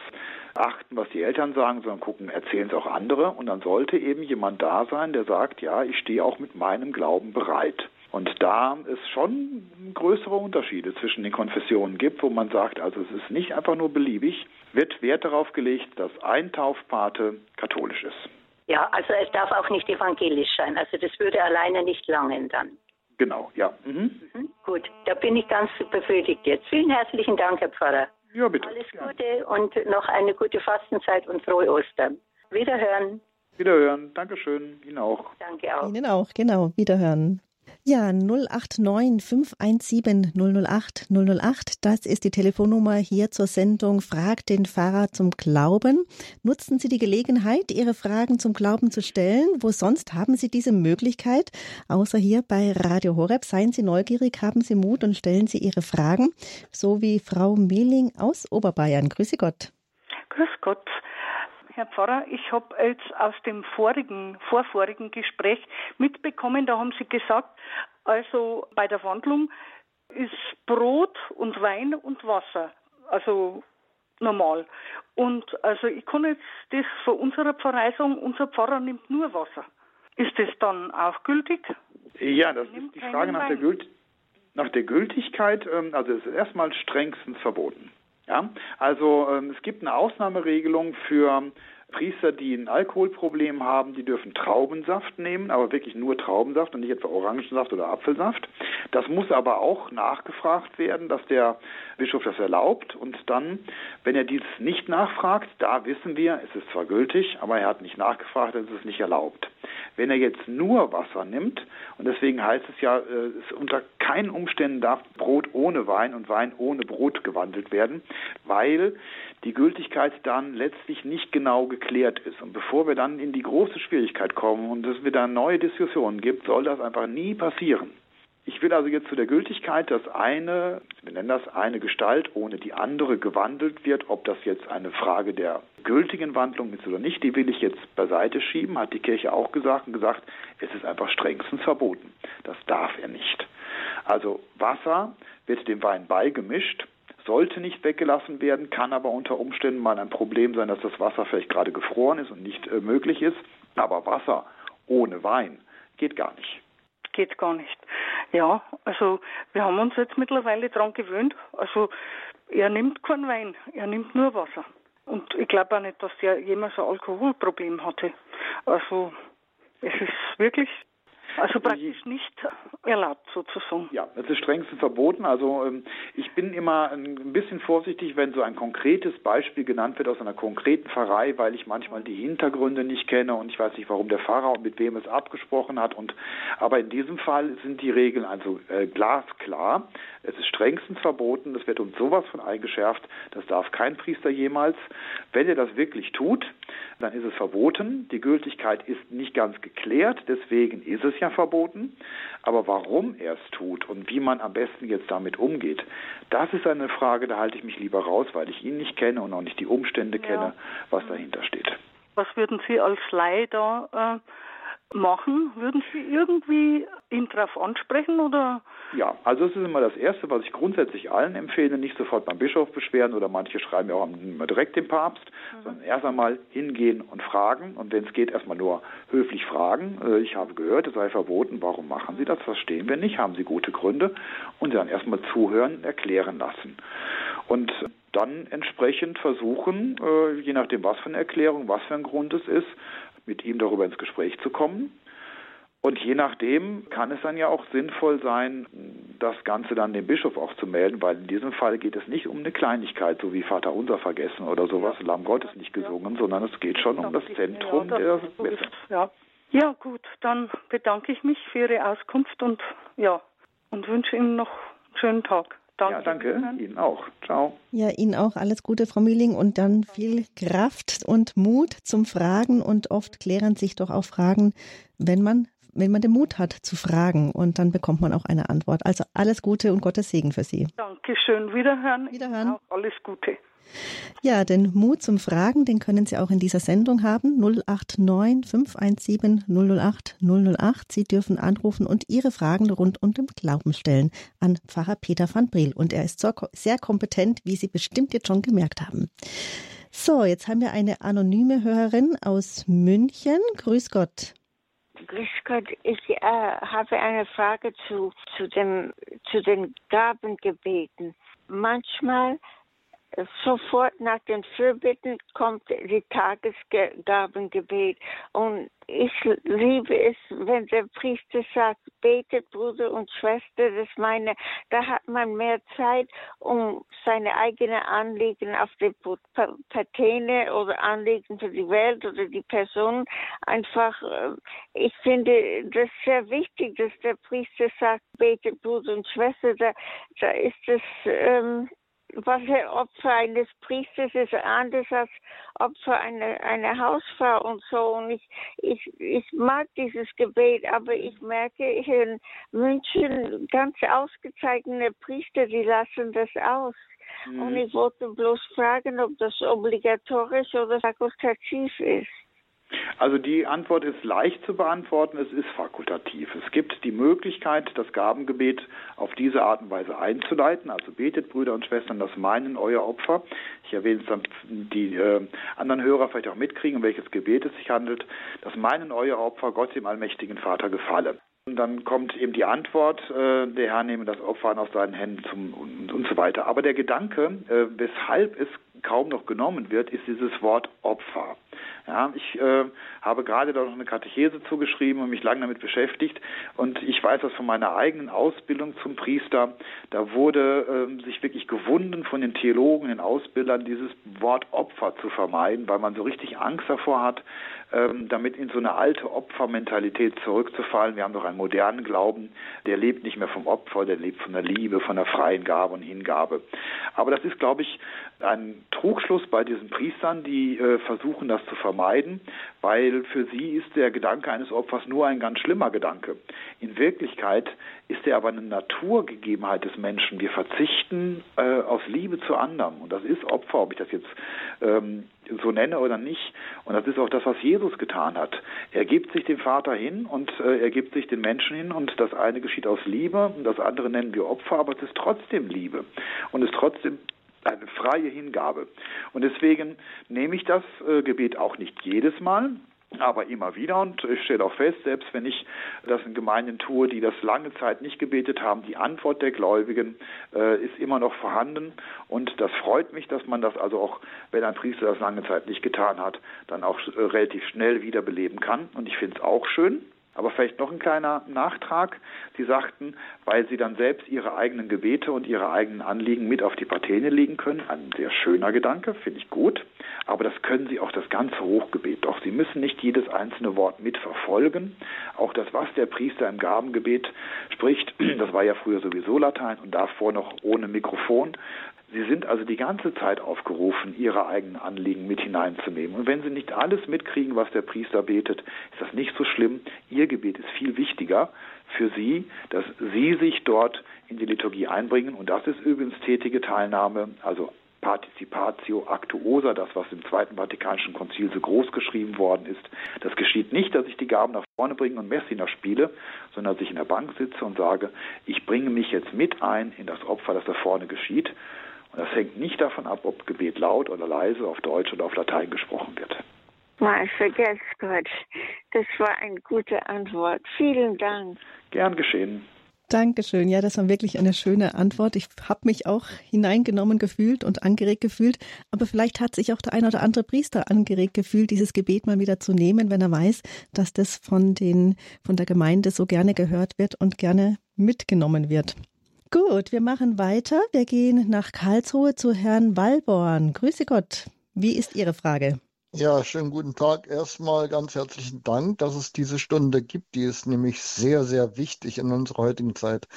achten, was die Eltern sagen, sondern gucken, erzählen es auch andere. Und dann sollte eben jemand da sein, der sagt, ja, ich stehe auch mit meinem Glauben bereit. Und da es schon größere Unterschiede zwischen den Konfessionen gibt, wo man sagt, also es ist nicht einfach nur beliebig, wird Wert darauf gelegt, dass ein Taufpate katholisch ist. Ja, also es darf auch nicht evangelisch sein. Also das würde alleine nicht langen dann. Genau, ja. Mhm. Mhm, gut, da bin ich ganz befriedigt jetzt. Vielen herzlichen Dank, Herr Pfarrer. Ja, bitte. Alles Gute und noch eine gute Fastenzeit und frohe Ostern. Wiederhören. Wiederhören. Dankeschön. Ihnen auch. Danke auch. Ihnen auch, genau. Wiederhören. Ja, 089 517 008 008, das ist die Telefonnummer hier zur Sendung Frag den Pfarrer zum Glauben. Nutzen Sie die Gelegenheit, Ihre Fragen zum Glauben zu stellen. Wo sonst haben Sie diese Möglichkeit? Außer hier bei Radio Horeb. Seien Sie neugierig, haben Sie Mut und stellen Sie Ihre Fragen. So wie Frau Mehling aus Oberbayern. Grüße Gott. Grüß Gott. Herr Pfarrer, ich habe jetzt aus dem vorigen, vorvorigen Gespräch mitbekommen, da haben Sie gesagt, also bei der Wandlung ist Brot und Wein und Wasser, also normal. Und also ich kann jetzt das von unserer sagen, unser Pfarrer nimmt nur Wasser. Ist das dann auch gültig? Ja, das ist die Frage nach der. Gült nach der Gültigkeit. ähm, Also es ist erstmal strengstens verboten. Ja, also ähm, es gibt eine Ausnahmeregelung für Priester, die ein Alkoholproblem haben, die dürfen Traubensaft nehmen, aber wirklich nur Traubensaft und nicht etwa Orangensaft oder Apfelsaft. Das muss aber auch nachgefragt werden, dass der Bischof das erlaubt und dann, wenn er dies nicht nachfragt, da wissen wir, es ist zwar gültig, aber er hat nicht nachgefragt, dann ist es nicht erlaubt. Wenn er jetzt nur Wasser nimmt, und deswegen heißt es ja, äh, es unter keinen Umständen darf Brot ohne Wein und Wein ohne Brot gewandelt werden, weil die Gültigkeit dann letztlich nicht genau geklärt ist. Und bevor wir dann in die große Schwierigkeit kommen und es wieder neue Diskussionen gibt, soll das einfach nie passieren. Ich will also jetzt zu der Gültigkeit, dass eine, wir nennen das eine Gestalt ohne die andere gewandelt wird, ob das jetzt eine Frage der gültigen Wandlung ist oder nicht, die will ich jetzt beiseite schieben, hat die Kirche auch gesagt und gesagt, es ist einfach strengstens verboten. Das darf er nicht. Also Wasser wird dem Wein beigemischt, sollte nicht weggelassen werden, kann aber unter Umständen mal ein Problem sein, dass das Wasser vielleicht gerade gefroren ist und nicht äh, möglich ist. Aber Wasser ohne Wein geht gar nicht. Geht gar nicht. Ja, also wir haben uns jetzt mittlerweile dran gewöhnt. Also er nimmt keinen Wein, er nimmt nur Wasser. Und ich glaube auch nicht, dass der jemals ein Alkoholproblem hatte. Also es ist wirklich, also praktisch nicht erlaubt sozusagen. Ja, es ist strengstens verboten. Also ähm, ich bin immer ein bisschen vorsichtig, wenn so ein konkretes Beispiel genannt wird aus einer konkreten Pfarrei, weil ich manchmal die Hintergründe nicht kenne und ich weiß nicht, warum der Pfarrer und mit wem es abgesprochen hat. Und aber in diesem Fall sind die Regeln also äh, glasklar. Es ist strengstens verboten. Es wird uns sowas von eingeschärft. Das darf kein Priester jemals. Wenn er das wirklich tut, dann ist es verboten. Die Gültigkeit ist nicht ganz geklärt, deswegen ist es ja verboten. Aber warum er es tut und wie man am besten jetzt damit umgeht, das ist eine Frage, da halte ich mich lieber raus, weil ich ihn nicht kenne und auch nicht die Umstände Ja. kenne, was dahinter steht. Was würden Sie als Laie da machen, würden Sie irgendwie ihn darauf ansprechen oder? Ja, also es ist immer das Erste, was ich grundsätzlich allen empfehle, nicht sofort beim Bischof beschweren oder manche schreiben ja auch direkt dem Papst, mhm. sondern erst einmal hingehen und fragen und wenn es geht, erstmal nur höflich fragen. Äh, ich habe gehört, es sei verboten, warum machen Sie das? Verstehen wir nicht, haben Sie gute Gründe? Und dann erstmal zuhören, erklären lassen. Und dann entsprechend versuchen, äh, je nachdem, was für eine Erklärung, was für ein Grund es ist, mit ihm darüber ins Gespräch zu kommen. Und je nachdem kann es dann ja auch sinnvoll sein, das Ganze dann dem Bischof auch zu melden, weil in diesem Fall geht es nicht um eine Kleinigkeit, so wie Vater Unser vergessen oder sowas, ja. Lamm Gottes nicht gesungen, sondern es geht schon um das Zentrum der Messe. Ja. ja, gut, dann bedanke ich mich für Ihre Auskunft und ja, und wünsche Ihnen noch einen schönen Tag. Danke. Ja, danke. Ihnen auch. Ciao. Ja, Ihnen auch alles Gute, Frau Mühling, und dann viel Kraft und Mut zum Fragen. Und oft klären sich doch auch Fragen, wenn man, wenn man den Mut hat zu fragen. Und dann bekommt man auch eine Antwort. Also alles Gute und Gottes Segen für Sie. Dankeschön. Wiederhören. Wiederhören. Auch alles Gute. Ja, den Mut zum Fragen, den können Sie auch in dieser Sendung haben. 089 517 008 008. Sie dürfen anrufen und Ihre Fragen rund um den Glauben stellen an Pfarrer Peter van Briel. Und er ist sehr kompetent, wie Sie bestimmt jetzt schon gemerkt haben. So, jetzt haben wir eine anonyme Hörerin aus München. Grüß Gott. Grüß Gott, ich äh, habe eine Frage zu, zu, dem, zu den Gabengebeten. Manchmal sofort nach den Fürbitten kommt die Tagesgabengebet. Und ich liebe es, wenn der Priester sagt, betet Bruder und Schwester, das meine, da hat man mehr Zeit, um seine eigenen Anliegen auf die Patene oder Anliegen für die Welt oder die Person einfach, äh, ich finde das sehr wichtig, dass der Priester sagt, betet Bruder und Schwester, da, da ist es, ähm, was ein Opfer eines Priesters ist anders als Opfer einer, einer Hausfrau und so. Und ich, ich, ich mag dieses Gebet, aber ich merke in München ganz ausgezeichnete Priester, die lassen das aus. Mhm. Und ich wollte bloß fragen, ob das obligatorisch oder fakultativ ist. Also die Antwort ist leicht zu beantworten, es ist fakultativ. Es gibt die Möglichkeit, das Gabengebet auf diese Art und Weise einzuleiten. Also betet, Brüder und Schwestern, das meinen euer Opfer. Ich erwähne es, damit die äh, anderen Hörer vielleicht auch mitkriegen, um welches Gebet es sich handelt. Das meinen euer Opfer, Gott dem allmächtigen Vater gefalle. Und dann kommt eben die Antwort, äh, der Herr nehme das Opfer aus seinen Händen zum, und, und so weiter. Aber der Gedanke, äh, weshalb es kaum noch genommen wird, ist dieses Wort Opfer. Ja, ich äh, habe gerade da noch eine Katechese zugeschrieben und mich lange damit beschäftigt und ich weiß das von meiner eigenen Ausbildung zum Priester. Da wurde äh, sich wirklich gewunden von den Theologen, den Ausbildern, dieses Wort Opfer zu vermeiden, weil man so richtig Angst davor hat, ähm, damit in so eine alte Opfermentalität zurückzufallen. Wir haben doch einen modernen Glauben, der lebt nicht mehr vom Opfer, der lebt von der Liebe, von der freien Gabe und Hingabe. Aber das ist, glaube ich, ein Trugschluss bei diesen Priestern, die äh, versuchen, das zu vermeiden, weil für sie ist der Gedanke eines Opfers nur ein ganz schlimmer Gedanke. In Wirklichkeit ist er aber eine Naturgegebenheit des Menschen. Wir verzichten äh, aus Liebe zu anderem. Und das ist Opfer, ob ich das jetzt ähm, so nenne oder nicht. Und das ist auch das, was Jesus getan hat. Er gibt sich dem Vater hin und äh, er gibt sich den Menschen hin und das eine geschieht aus Liebe und das andere nennen wir Opfer, aber es ist trotzdem Liebe und es ist trotzdem eine freie Hingabe. Und deswegen nehme ich das äh, Gebet auch nicht jedes Mal, aber immer wieder und ich stelle auch fest, selbst wenn ich das in Gemeinden tue, die das lange Zeit nicht gebetet haben, die Antwort der Gläubigen äh, ist immer noch vorhanden. Und das freut mich, dass man das also auch, wenn ein Priester das lange Zeit nicht getan hat, dann auch äh, relativ schnell wiederbeleben kann. Und ich finde es auch schön, aber vielleicht noch ein kleiner Nachtrag. Sie sagten, weil Sie dann selbst Ihre eigenen Gebete und Ihre eigenen Anliegen mit auf die Patene legen können. Ein sehr schöner Gedanke, finde ich gut. Aber das können Sie auch das ganze Hochgebet. Doch Sie müssen nicht jedes einzelne Wort mitverfolgen. Auch das, was der Priester im Gabengebet spricht, das war ja früher sowieso Latein und davor noch ohne Mikrofon. Sie sind also die ganze Zeit aufgerufen, Ihre eigenen Anliegen mit hineinzunehmen. Und wenn Sie nicht alles mitkriegen, was der Priester betet, ist das nicht so schlimm. Ihr Gebet ist viel wichtiger für Sie, dass Sie sich dort in die Liturgie einbringen. Und das ist übrigens tätige Teilnahme, also Participatio Actuosa, das, was im Zweiten Vatikanischen Konzil so groß geschrieben worden ist. Das geschieht nicht, dass ich die Gaben nach vorne bringe und Messina spiele, sondern dass ich in der Bank sitze und sage, ich bringe mich jetzt mit ein in das Opfer, das da vorne geschieht. Und das hängt nicht davon ab, ob Gebet laut oder leise auf Deutsch oder auf Latein gesprochen wird. Mal vergesst Gott. Das war eine gute Antwort. Vielen Dank. Gern geschehen. Dankeschön. Ja, das war wirklich eine schöne Antwort. Ich habe mich auch hineingenommen gefühlt und angeregt gefühlt. Aber vielleicht hat sich auch der ein oder andere Priester angeregt gefühlt, dieses Gebet mal wieder zu nehmen, wenn er weiß, dass das von den, von der Gemeinde so gerne gehört wird und gerne mitgenommen wird. Gut, wir machen weiter. Wir gehen nach Karlsruhe zu Herrn Wallborn. Grüße Gott. Wie ist Ihre Frage? Ja, schönen guten Tag. Erstmal ganz herzlichen Dank, dass es diese Stunde gibt. Die ist nämlich sehr, sehr wichtig in unserer heutigen Zeit.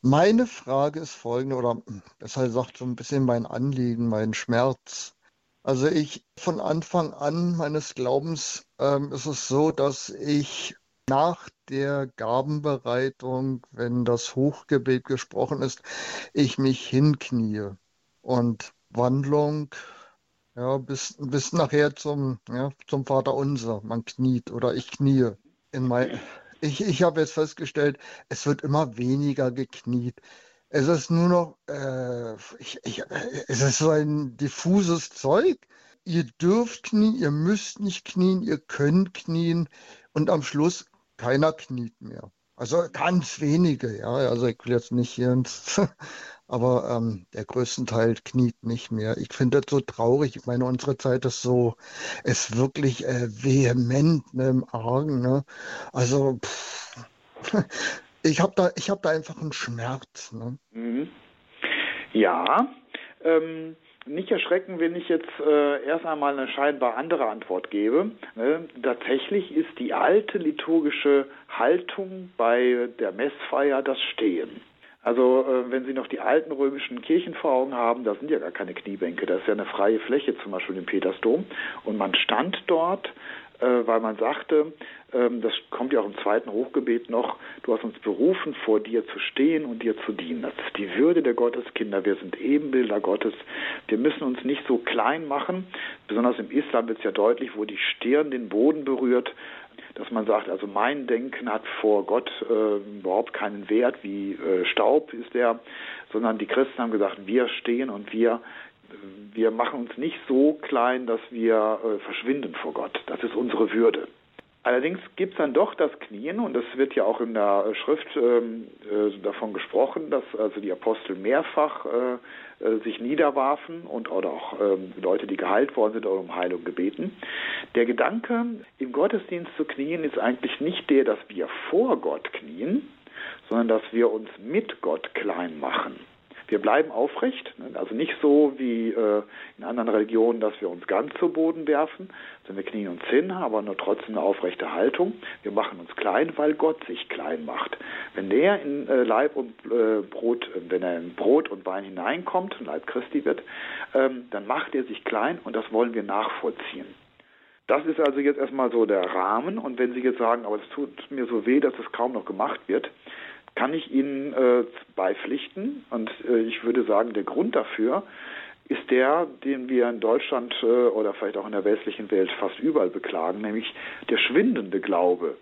Meine Frage ist folgende, oder besser gesagt so ein bisschen mein Anliegen, mein Schmerz. Also ich, von Anfang an meines Glaubens ähm, ist es so, dass ich nach der Gabenbereitung, wenn das Hochgebet gesprochen ist, ich mich hinknie und Wandlung ja, bis, bis nachher zum, ja, zum Vater unser. Man kniet oder ich knie. In mein, ich ich habe jetzt festgestellt, es wird immer weniger gekniet. Es ist nur noch, äh, ich, ich, es ist so ein diffuses Zeug. Ihr dürft knien, ihr müsst nicht knien, ihr könnt knien und am Schluss keiner kniet mehr. Also ganz wenige, ja. Also ich will jetzt nicht hier ins aber ähm, der größte Teil kniet nicht mehr. Ich finde das so traurig. Ich meine, unsere Zeit ist so, ist wirklich äh, vehement ne, im Argen. Ne? Also pff, ich habe da, ich habe da einfach einen Schmerz. Ne? Mhm. Ja. Ähm, nicht erschrecken, wenn ich jetzt äh, erst einmal eine scheinbar andere Antwort gebe. Ne? Tatsächlich ist die alte liturgische Haltung bei der Messfeier das Stehen. Also äh, wenn Sie noch die alten römischen Kirchen vor Augen haben, da sind ja gar keine Kniebänke, da ist ja eine freie Fläche, zum Beispiel im Petersdom. Und man stand dort, weil man sagte, ähm, das kommt ja auch im zweiten Hochgebet noch, du hast uns berufen, vor dir zu stehen und dir zu dienen. Das ist die Würde der Gotteskinder. Wir sind Ebenbilder Gottes. Wir müssen uns nicht so klein machen. Besonders im Islam wird es ja deutlich, wo die Stirn den Boden berührt, dass man sagt, also mein Denken hat vor Gott äh, überhaupt keinen Wert, wie äh, Staub ist der, sondern die Christen haben gesagt, wir stehen und wir wir machen uns nicht so klein, dass wir äh, verschwinden vor Gott. Das ist unsere Würde. Allerdings gibt es dann doch das Knien, und es wird ja auch in der Schrift ähm, äh, davon gesprochen, dass also die Apostel mehrfach äh, äh, sich niederwarfen und oder auch ähm, Leute, die geheilt worden sind, oder um Heilung gebeten. Der Gedanke, im Gottesdienst zu knien, ist eigentlich nicht der, dass wir vor Gott knien, sondern dass wir uns mit Gott klein machen. Wir bleiben aufrecht, ne? also nicht so wie äh, in anderen Religionen, dass wir uns ganz zu Boden werfen, sondern wir knien uns hin, aber nur trotzdem eine aufrechte Haltung. Wir machen uns klein, weil Gott sich klein macht. Wenn der in äh, Leib und äh, Brot, wenn er in Brot und Wein hineinkommt, Leib Christi wird, ähm, dann macht er sich klein und das wollen wir nachvollziehen. Das ist also jetzt erstmal so der Rahmen. Und wenn Sie jetzt sagen, aber es tut mir so weh, dass es kaum noch gemacht wird, kann ich Ihnen äh, beipflichten. Und äh, ich würde sagen, der Grund dafür ist der, den wir in Deutschland äh, oder vielleicht auch in der westlichen Welt fast überall beklagen, nämlich der schwindende Glaube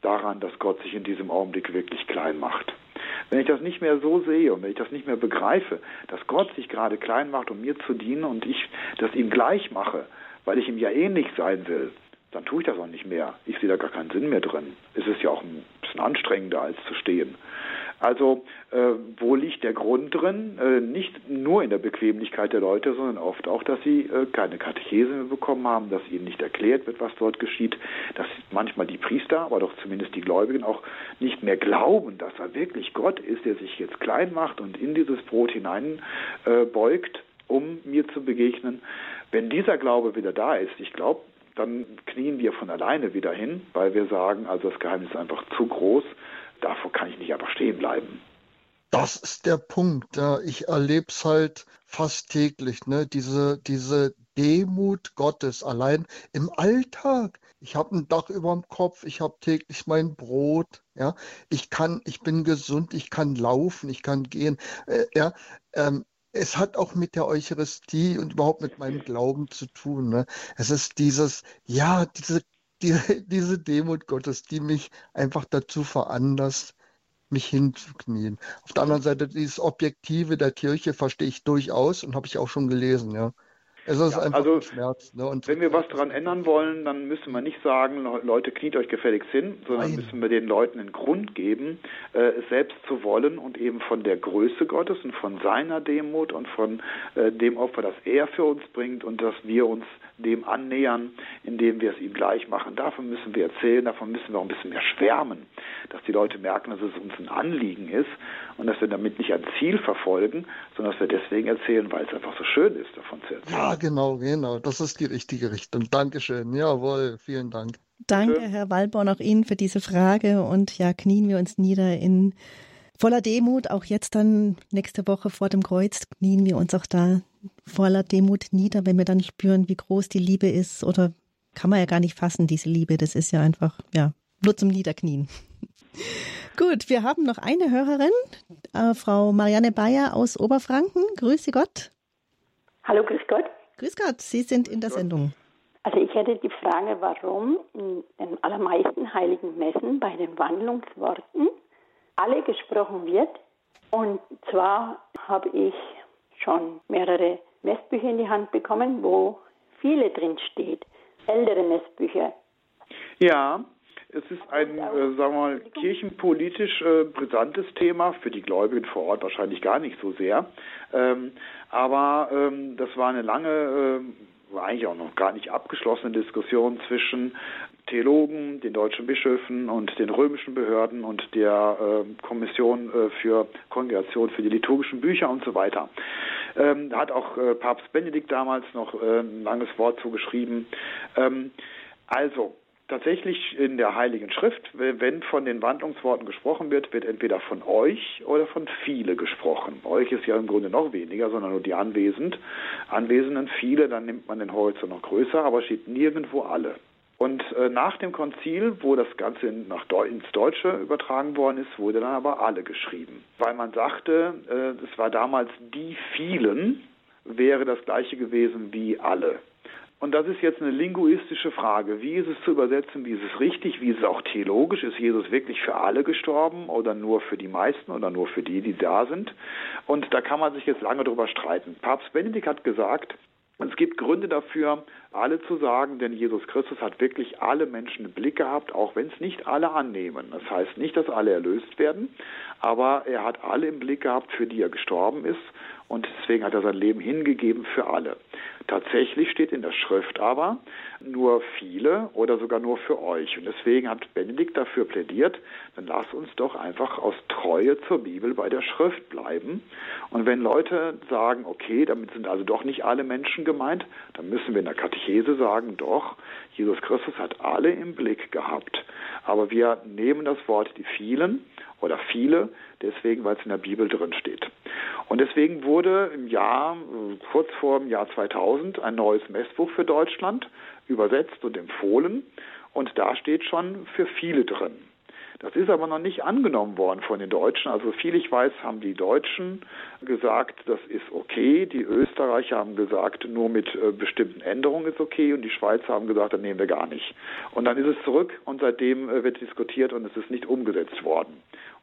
daran, dass Gott sich in diesem Augenblick wirklich klein macht. Wenn ich das nicht mehr so sehe und wenn ich das nicht mehr begreife, dass Gott sich gerade klein macht, um mir zu dienen und ich das ihm gleich mache, weil ich ihm ja ähnlich sein will, dann tue ich das auch nicht mehr. Ich sehe da gar keinen Sinn mehr drin. Es ist ja auch ein bisschen anstrengender, als zu stehen. Also äh, wo liegt der Grund drin? Äh, nicht nur in der Bequemlichkeit der Leute, sondern oft auch, dass sie äh, keine Katechese mehr bekommen haben, dass ihnen nicht erklärt wird, was dort geschieht, dass manchmal die Priester, aber doch zumindest die Gläubigen auch nicht mehr glauben, dass er wirklich Gott ist, der sich jetzt klein macht und in dieses Brot hinein äh, um mir zu begegnen. Wenn dieser Glaube wieder da ist, ich glaube, dann knien wir von alleine wieder hin, weil wir sagen, also das Geheimnis ist einfach zu groß, davor kann ich nicht einfach stehen bleiben. Das ist der Punkt. Ich erlebe es halt fast täglich, ne? diese, diese Demut Gottes allein im Alltag. Ich habe ein Dach über dem Kopf, ich habe täglich mein Brot, ja. Ich kann, ich bin gesund, ich kann laufen, ich kann gehen. Äh, ja, ähm, es hat auch mit der Eucharistie und überhaupt mit meinem Glauben zu tun. Ne? Es ist dieses, ja, diese, die, diese Demut Gottes, die mich einfach dazu veranlasst, mich hinzuknien. Auf der anderen Seite, dieses Objektive der Kirche verstehe ich durchaus und habe ich auch schon gelesen, ja. Es ist ja, einfach also, ein Schmerz. Ne? Und wenn wir was daran ändern wollen, dann müssen wir nicht sagen, Leute, kniet euch gefälligst hin, sondern Nein. müssen wir den Leuten einen Grund geben, äh, es selbst zu wollen und eben von der Größe Gottes und von seiner Demut und von äh, dem Opfer, das er für uns bringt und dass wir uns dem annähern, indem wir es ihm gleich machen. Davon müssen wir erzählen, davon müssen wir auch ein bisschen mehr schwärmen, dass die Leute merken, dass es uns ein Anliegen ist und dass wir damit nicht ein Ziel verfolgen, sondern dass wir deswegen erzählen, weil es einfach so schön ist, davon zu erzählen. Ja, genau, genau. Das ist die richtige Richtung. Dankeschön. Jawohl, vielen Dank. Danke, Herr Walborn, auch Ihnen für diese Frage und ja, knien wir uns nieder in voller Demut, auch jetzt dann nächste Woche vor dem Kreuz, knien wir uns auch da voller Demut nieder, wenn wir dann spüren, wie groß die Liebe ist oder kann man ja gar nicht fassen, diese Liebe. Das ist ja einfach, ja, nur zum Niederknien. Gut, wir haben noch eine Hörerin, äh, Frau Marianne Bayer aus Oberfranken. Grüße Gott. Hallo, grüß Gott. Grüß Gott, Sie sind in der Sendung. Also ich hätte die Frage, warum in den allermeisten heiligen Messen bei den Wandlungsworten alle gesprochen wird. Und zwar habe ich schon mehrere Messbücher in die Hand bekommen, wo viele drin steht, ältere Messbücher. Ja, es ist ein, äh, sagen wir mal, kirchenpolitisch äh, brisantes Thema, für die Gläubigen vor Ort wahrscheinlich gar nicht so sehr. Ähm, aber ähm, das war eine lange, äh, war eigentlich auch noch gar nicht abgeschlossene Diskussion zwischen Theologen, den deutschen Bischöfen und den römischen Behörden und der äh, Kommission äh, für Kongregation für die liturgischen Bücher und so weiter. Ähm, da hat auch äh, Papst Benedikt damals noch äh, ein langes Wort zugeschrieben. Ähm, also, tatsächlich in der Heiligen Schrift, wenn von den Wandlungsworten gesprochen wird, wird entweder von euch oder von viele gesprochen. Euch ist ja im Grunde noch weniger, sondern nur die Anwesend. Anwesenden viele, dann nimmt man den Horizont noch größer, aber steht nirgendwo alle. Und äh, nach dem Konzil, wo das Ganze nach Deu ins Deutsche übertragen worden ist, wurde dann aber alle geschrieben. Weil man sagte, äh, es war damals die vielen, wäre das gleiche gewesen wie alle. Und das ist jetzt eine linguistische Frage. Wie ist es zu übersetzen? Wie ist es richtig? Wie ist es auch theologisch? Ist Jesus wirklich für alle gestorben oder nur für die meisten oder nur für die, die da sind? Und da kann man sich jetzt lange drüber streiten. Papst Benedikt hat gesagt, es gibt Gründe dafür, alle zu sagen, denn Jesus Christus hat wirklich alle Menschen im Blick gehabt, auch wenn es nicht alle annehmen. Das heißt nicht, dass alle erlöst werden, aber er hat alle im Blick gehabt, für die er gestorben ist und deswegen hat er sein Leben hingegeben für alle. Tatsächlich steht in der Schrift aber nur viele oder sogar nur für euch. Und deswegen hat Benedikt dafür plädiert, dann lass uns doch einfach aus Treue zur Bibel bei der Schrift bleiben. Und wenn Leute sagen, okay, damit sind also doch nicht alle Menschen gemeint, dann müssen wir in der Katechese sagen, doch, Jesus Christus hat alle im Blick gehabt. Aber wir nehmen das Wort die vielen oder viele, deswegen, weil es in der Bibel drin steht. Und deswegen wurde im Jahr, kurz vor dem Jahr 2000, ein neues Messbuch für Deutschland übersetzt und empfohlen. Und da steht schon für viele drin. Das ist aber noch nicht angenommen worden von den Deutschen. Also viel ich weiß, haben die Deutschen gesagt, das ist okay. Die Österreicher haben gesagt, nur mit äh, bestimmten Änderungen ist okay. Und die Schweizer haben gesagt, dann nehmen wir gar nicht. Und dann ist es zurück und seitdem äh, wird diskutiert und es ist nicht umgesetzt worden.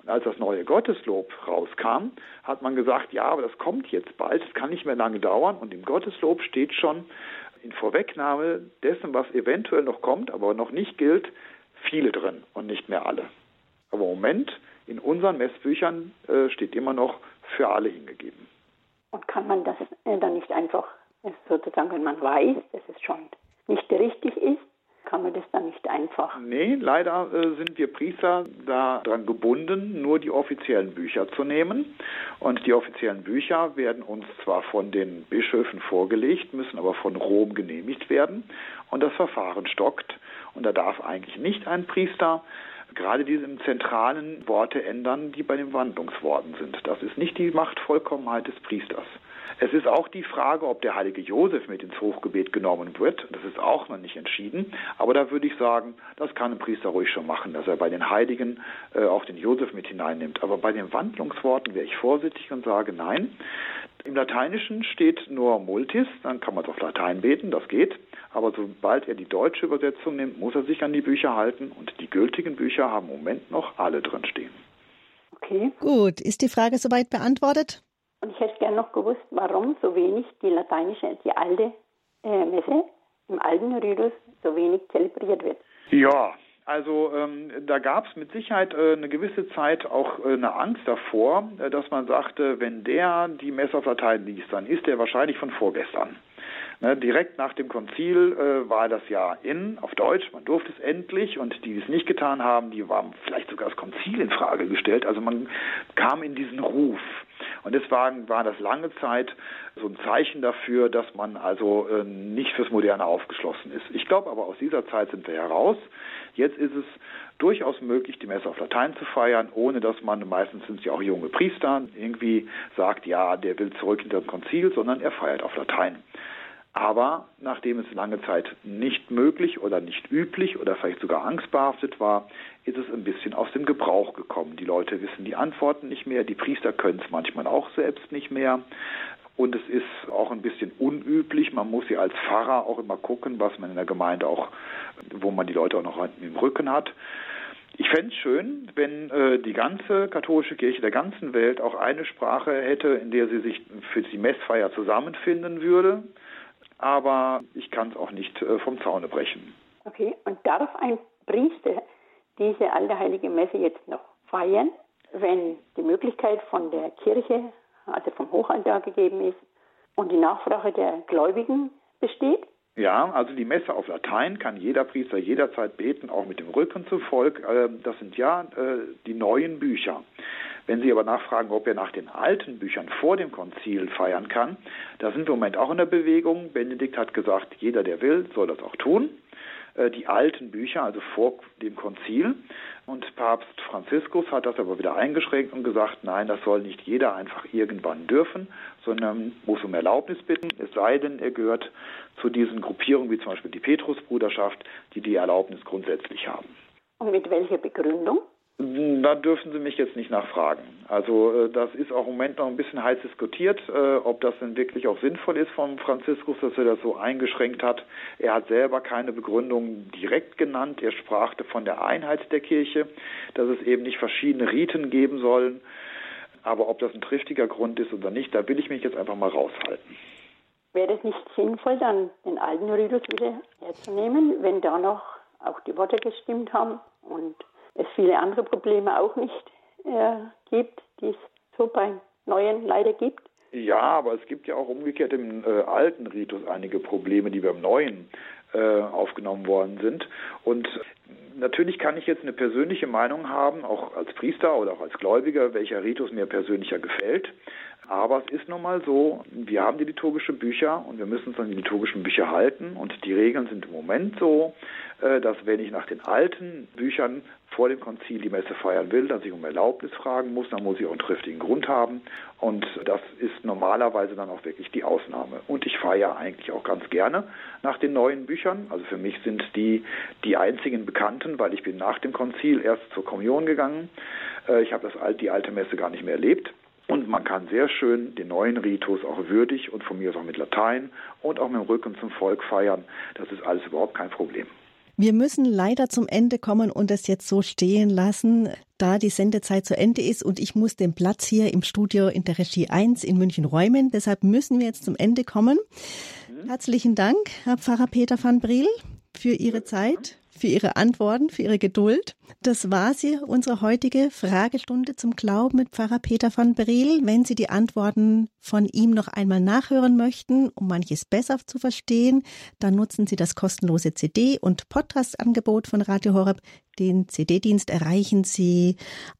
Als das neue Gotteslob rauskam, hat man gesagt, ja, aber das kommt jetzt bald, es kann nicht mehr lange dauern. Und im Gotteslob steht schon in Vorwegnahme dessen, was eventuell noch kommt, aber noch nicht gilt, viele drin und nicht mehr alle. Aber im Moment in unseren Messbüchern äh, steht immer noch für alle hingegeben. Und kann man das äh, dann nicht einfach sozusagen, wenn man weiß, dass es schon nicht richtig ist, kann man das dann nicht einfach? Nee, leider äh, sind wir Priester daran gebunden, nur die offiziellen Bücher zu nehmen. Und die offiziellen Bücher werden uns zwar von den Bischöfen vorgelegt, müssen aber von Rom genehmigt werden. Und das Verfahren stockt. Und da darf eigentlich nicht ein Priester gerade diese zentralen Worte ändern, die bei den Wandlungsworten sind. Das ist nicht die Machtvollkommenheit des Priesters. Es ist auch die Frage, ob der heilige Josef mit ins Hochgebet genommen wird. Das ist auch noch nicht entschieden. Aber da würde ich sagen, das kann ein Priester ruhig schon machen, dass er bei den Heiligen äh, auch den Josef mit hineinnimmt. Aber bei den Wandlungsworten wäre ich vorsichtig und sage nein. Im Lateinischen steht nur multis, dann kann man es auf Latein beten, das geht. Aber sobald er die deutsche Übersetzung nimmt, muss er sich an die Bücher halten und die gültigen Bücher haben im Moment noch alle drin stehen. Okay. Gut, ist die Frage soweit beantwortet? Und ich hätte gerne noch gewusst, warum so wenig die lateinische, die alte äh, Messe im alten Rydus so wenig zelebriert wird. Ja, also ähm, da gab es mit Sicherheit äh, eine gewisse Zeit auch äh, eine Angst davor, äh, dass man sagte, wenn der die Messe auf Latein liest, dann ist der wahrscheinlich von vorgestern. Ne, direkt nach dem Konzil äh, war das ja in, auf Deutsch, man durfte es endlich und die, die es nicht getan haben, die waren vielleicht sogar das Konzil in Frage gestellt. Also man kam in diesen Ruf. Und deswegen war das lange Zeit so ein Zeichen dafür, dass man also äh, nicht fürs Moderne aufgeschlossen ist. Ich glaube aber aus dieser Zeit sind wir heraus. Jetzt ist es durchaus möglich, die Messe auf Latein zu feiern, ohne dass man, meistens sind es ja auch junge Priester, irgendwie sagt, ja, der will zurück hinter das Konzil, sondern er feiert auf Latein. Aber nachdem es lange Zeit nicht möglich oder nicht üblich oder vielleicht sogar angstbehaftet war, ist es ein bisschen aus dem Gebrauch gekommen. Die Leute wissen die Antworten nicht mehr, die Priester können es manchmal auch selbst nicht mehr. Und es ist auch ein bisschen unüblich. Man muss ja als Pfarrer auch immer gucken, was man in der Gemeinde auch, wo man die Leute auch noch im Rücken hat. Ich fände es schön, wenn äh, die ganze katholische Kirche der ganzen Welt auch eine Sprache hätte, in der sie sich für die Messfeier zusammenfinden würde aber ich kann es auch nicht äh, vom Zaune brechen. Okay, und darf ein Priester diese alte heilige Messe jetzt noch feiern, wenn die Möglichkeit von der Kirche, also vom Hochaltar gegeben ist und die Nachfrage der Gläubigen besteht? Ja, also die Messe auf Latein kann jeder Priester jederzeit beten, auch mit dem Rücken zum Volk. Äh, das sind ja äh, die neuen Bücher. Wenn Sie aber nachfragen, ob er nach den alten Büchern vor dem Konzil feiern kann, da sind wir im Moment auch in der Bewegung. Benedikt hat gesagt, jeder, der will, soll das auch tun. Äh, die alten Bücher, also vor dem Konzil. Und Papst Franziskus hat das aber wieder eingeschränkt und gesagt, nein, das soll nicht jeder einfach irgendwann dürfen, sondern muss um Erlaubnis bitten, es sei denn, er gehört zu diesen Gruppierungen wie zum Beispiel die Petrusbruderschaft, die die Erlaubnis grundsätzlich haben. Und mit welcher Begründung? Da dürfen Sie mich jetzt nicht nachfragen. Also äh, das ist auch im Moment noch ein bisschen heiß diskutiert, äh, ob das denn wirklich auch sinnvoll ist von Franziskus, dass er das so eingeschränkt hat. Er hat selber keine Begründung direkt genannt. Er sprach von der Einheit der Kirche, dass es eben nicht verschiedene Riten geben sollen. Aber ob das ein triftiger Grund ist oder nicht, da will ich mich jetzt einfach mal raushalten. Wäre es nicht sinnvoll, dann den alten Ritus wieder herzunehmen, wenn da noch auch die Worte gestimmt haben und es viele andere Probleme auch nicht äh, gibt, die es so beim Neuen leider gibt. Ja, aber es gibt ja auch umgekehrt im äh, alten Ritus einige Probleme, die beim Neuen äh, aufgenommen worden sind. Und natürlich kann ich jetzt eine persönliche Meinung haben, auch als Priester oder auch als Gläubiger, welcher Ritus mir persönlicher gefällt. Aber es ist nun mal so, wir haben die liturgischen Bücher und wir müssen uns an die liturgischen Bücher halten. Und die Regeln sind im Moment so, äh, dass wenn ich nach den alten Büchern vor dem Konzil die Messe feiern will, dass ich um Erlaubnis fragen muss, dann muss ich auch einen triftigen Grund haben. Und das ist normalerweise dann auch wirklich die Ausnahme. Und ich feiere eigentlich auch ganz gerne nach den neuen Büchern. Also für mich sind die die einzigen Bekannten, weil ich bin nach dem Konzil erst zur Kommunion gegangen. Äh, ich habe das, die alte Messe gar nicht mehr erlebt. Und man kann sehr schön den neuen Ritus auch würdig und von mir aus auch mit Latein und auch mit dem Rücken zum Volk feiern. Das ist alles überhaupt kein Problem. Wir müssen leider zum Ende kommen und es jetzt so stehen lassen, da die Sendezeit zu Ende ist und ich muss den Platz hier im Studio in der Regie 1 in München räumen. Deshalb müssen wir jetzt zum Ende kommen. Mhm. Herzlichen Dank, Herr Pfarrer Peter van Briel, für Ihre Zeit für Ihre Antworten, für Ihre Geduld. Das war sie, unsere heutige Fragestunde zum Glauben mit Pfarrer Peter von Breel. Wenn Sie die Antworten von ihm noch einmal nachhören möchten, um manches besser zu verstehen, dann nutzen Sie das kostenlose CD- und Podcast-Angebot von Radio Horeb. Den CD-Dienst erreichen Sie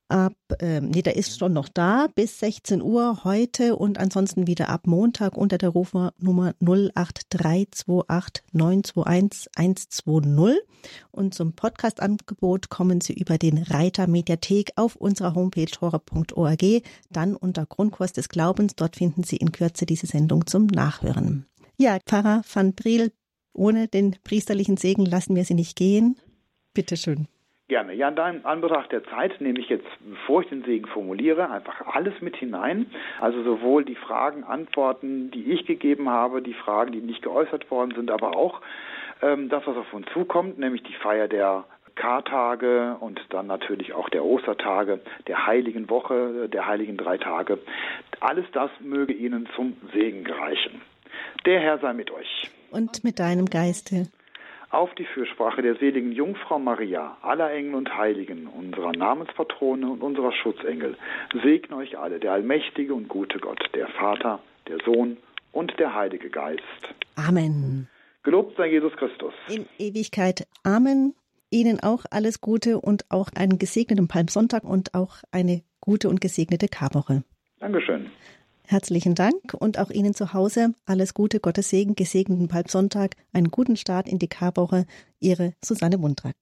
ab, äh, nee, der ist schon noch da, bis 16 Uhr heute und ansonsten wieder ab Montag unter der Rufnummer 08328 921 120. Und zum Podcast-Angebot kommen Sie über den Reiter Mediathek auf unserer Homepage horror.org, dann unter Grundkurs des Glaubens. Dort finden Sie in Kürze diese Sendung zum Nachhören. Ja, Pfarrer van Briel, ohne den priesterlichen Segen lassen wir Sie nicht gehen. Bitteschön. Gerne. Ja, da in Anbetracht der Zeit nehme ich jetzt, bevor ich den Segen formuliere, einfach alles mit hinein. Also sowohl die Fragen, Antworten, die ich gegeben habe, die Fragen, die nicht geäußert worden sind, aber auch ähm, das, was auf uns zukommt, nämlich die Feier der Kartage und dann natürlich auch der Ostertage, der heiligen Woche, der heiligen drei Tage. Alles das möge Ihnen zum Segen gereichen. Der Herr sei mit euch. Und mit deinem Geiste auf die Fürsprache der seligen Jungfrau Maria, aller Engel und Heiligen, unserer Namenspatrone und unserer Schutzengel, segne euch alle, der allmächtige und gute Gott, der Vater, der Sohn und der Heilige Geist. Amen. Gelobt sei Jesus Christus. In Ewigkeit. Amen. Ihnen auch alles Gute und auch einen gesegneten Palmsonntag und auch eine gute und gesegnete Karwoche. Dankeschön. Herzlichen Dank und auch Ihnen zu Hause alles Gute, Gottes Segen, gesegneten Palmsonntag, einen guten Start in die Karwoche. Ihre Susanne Mundrak.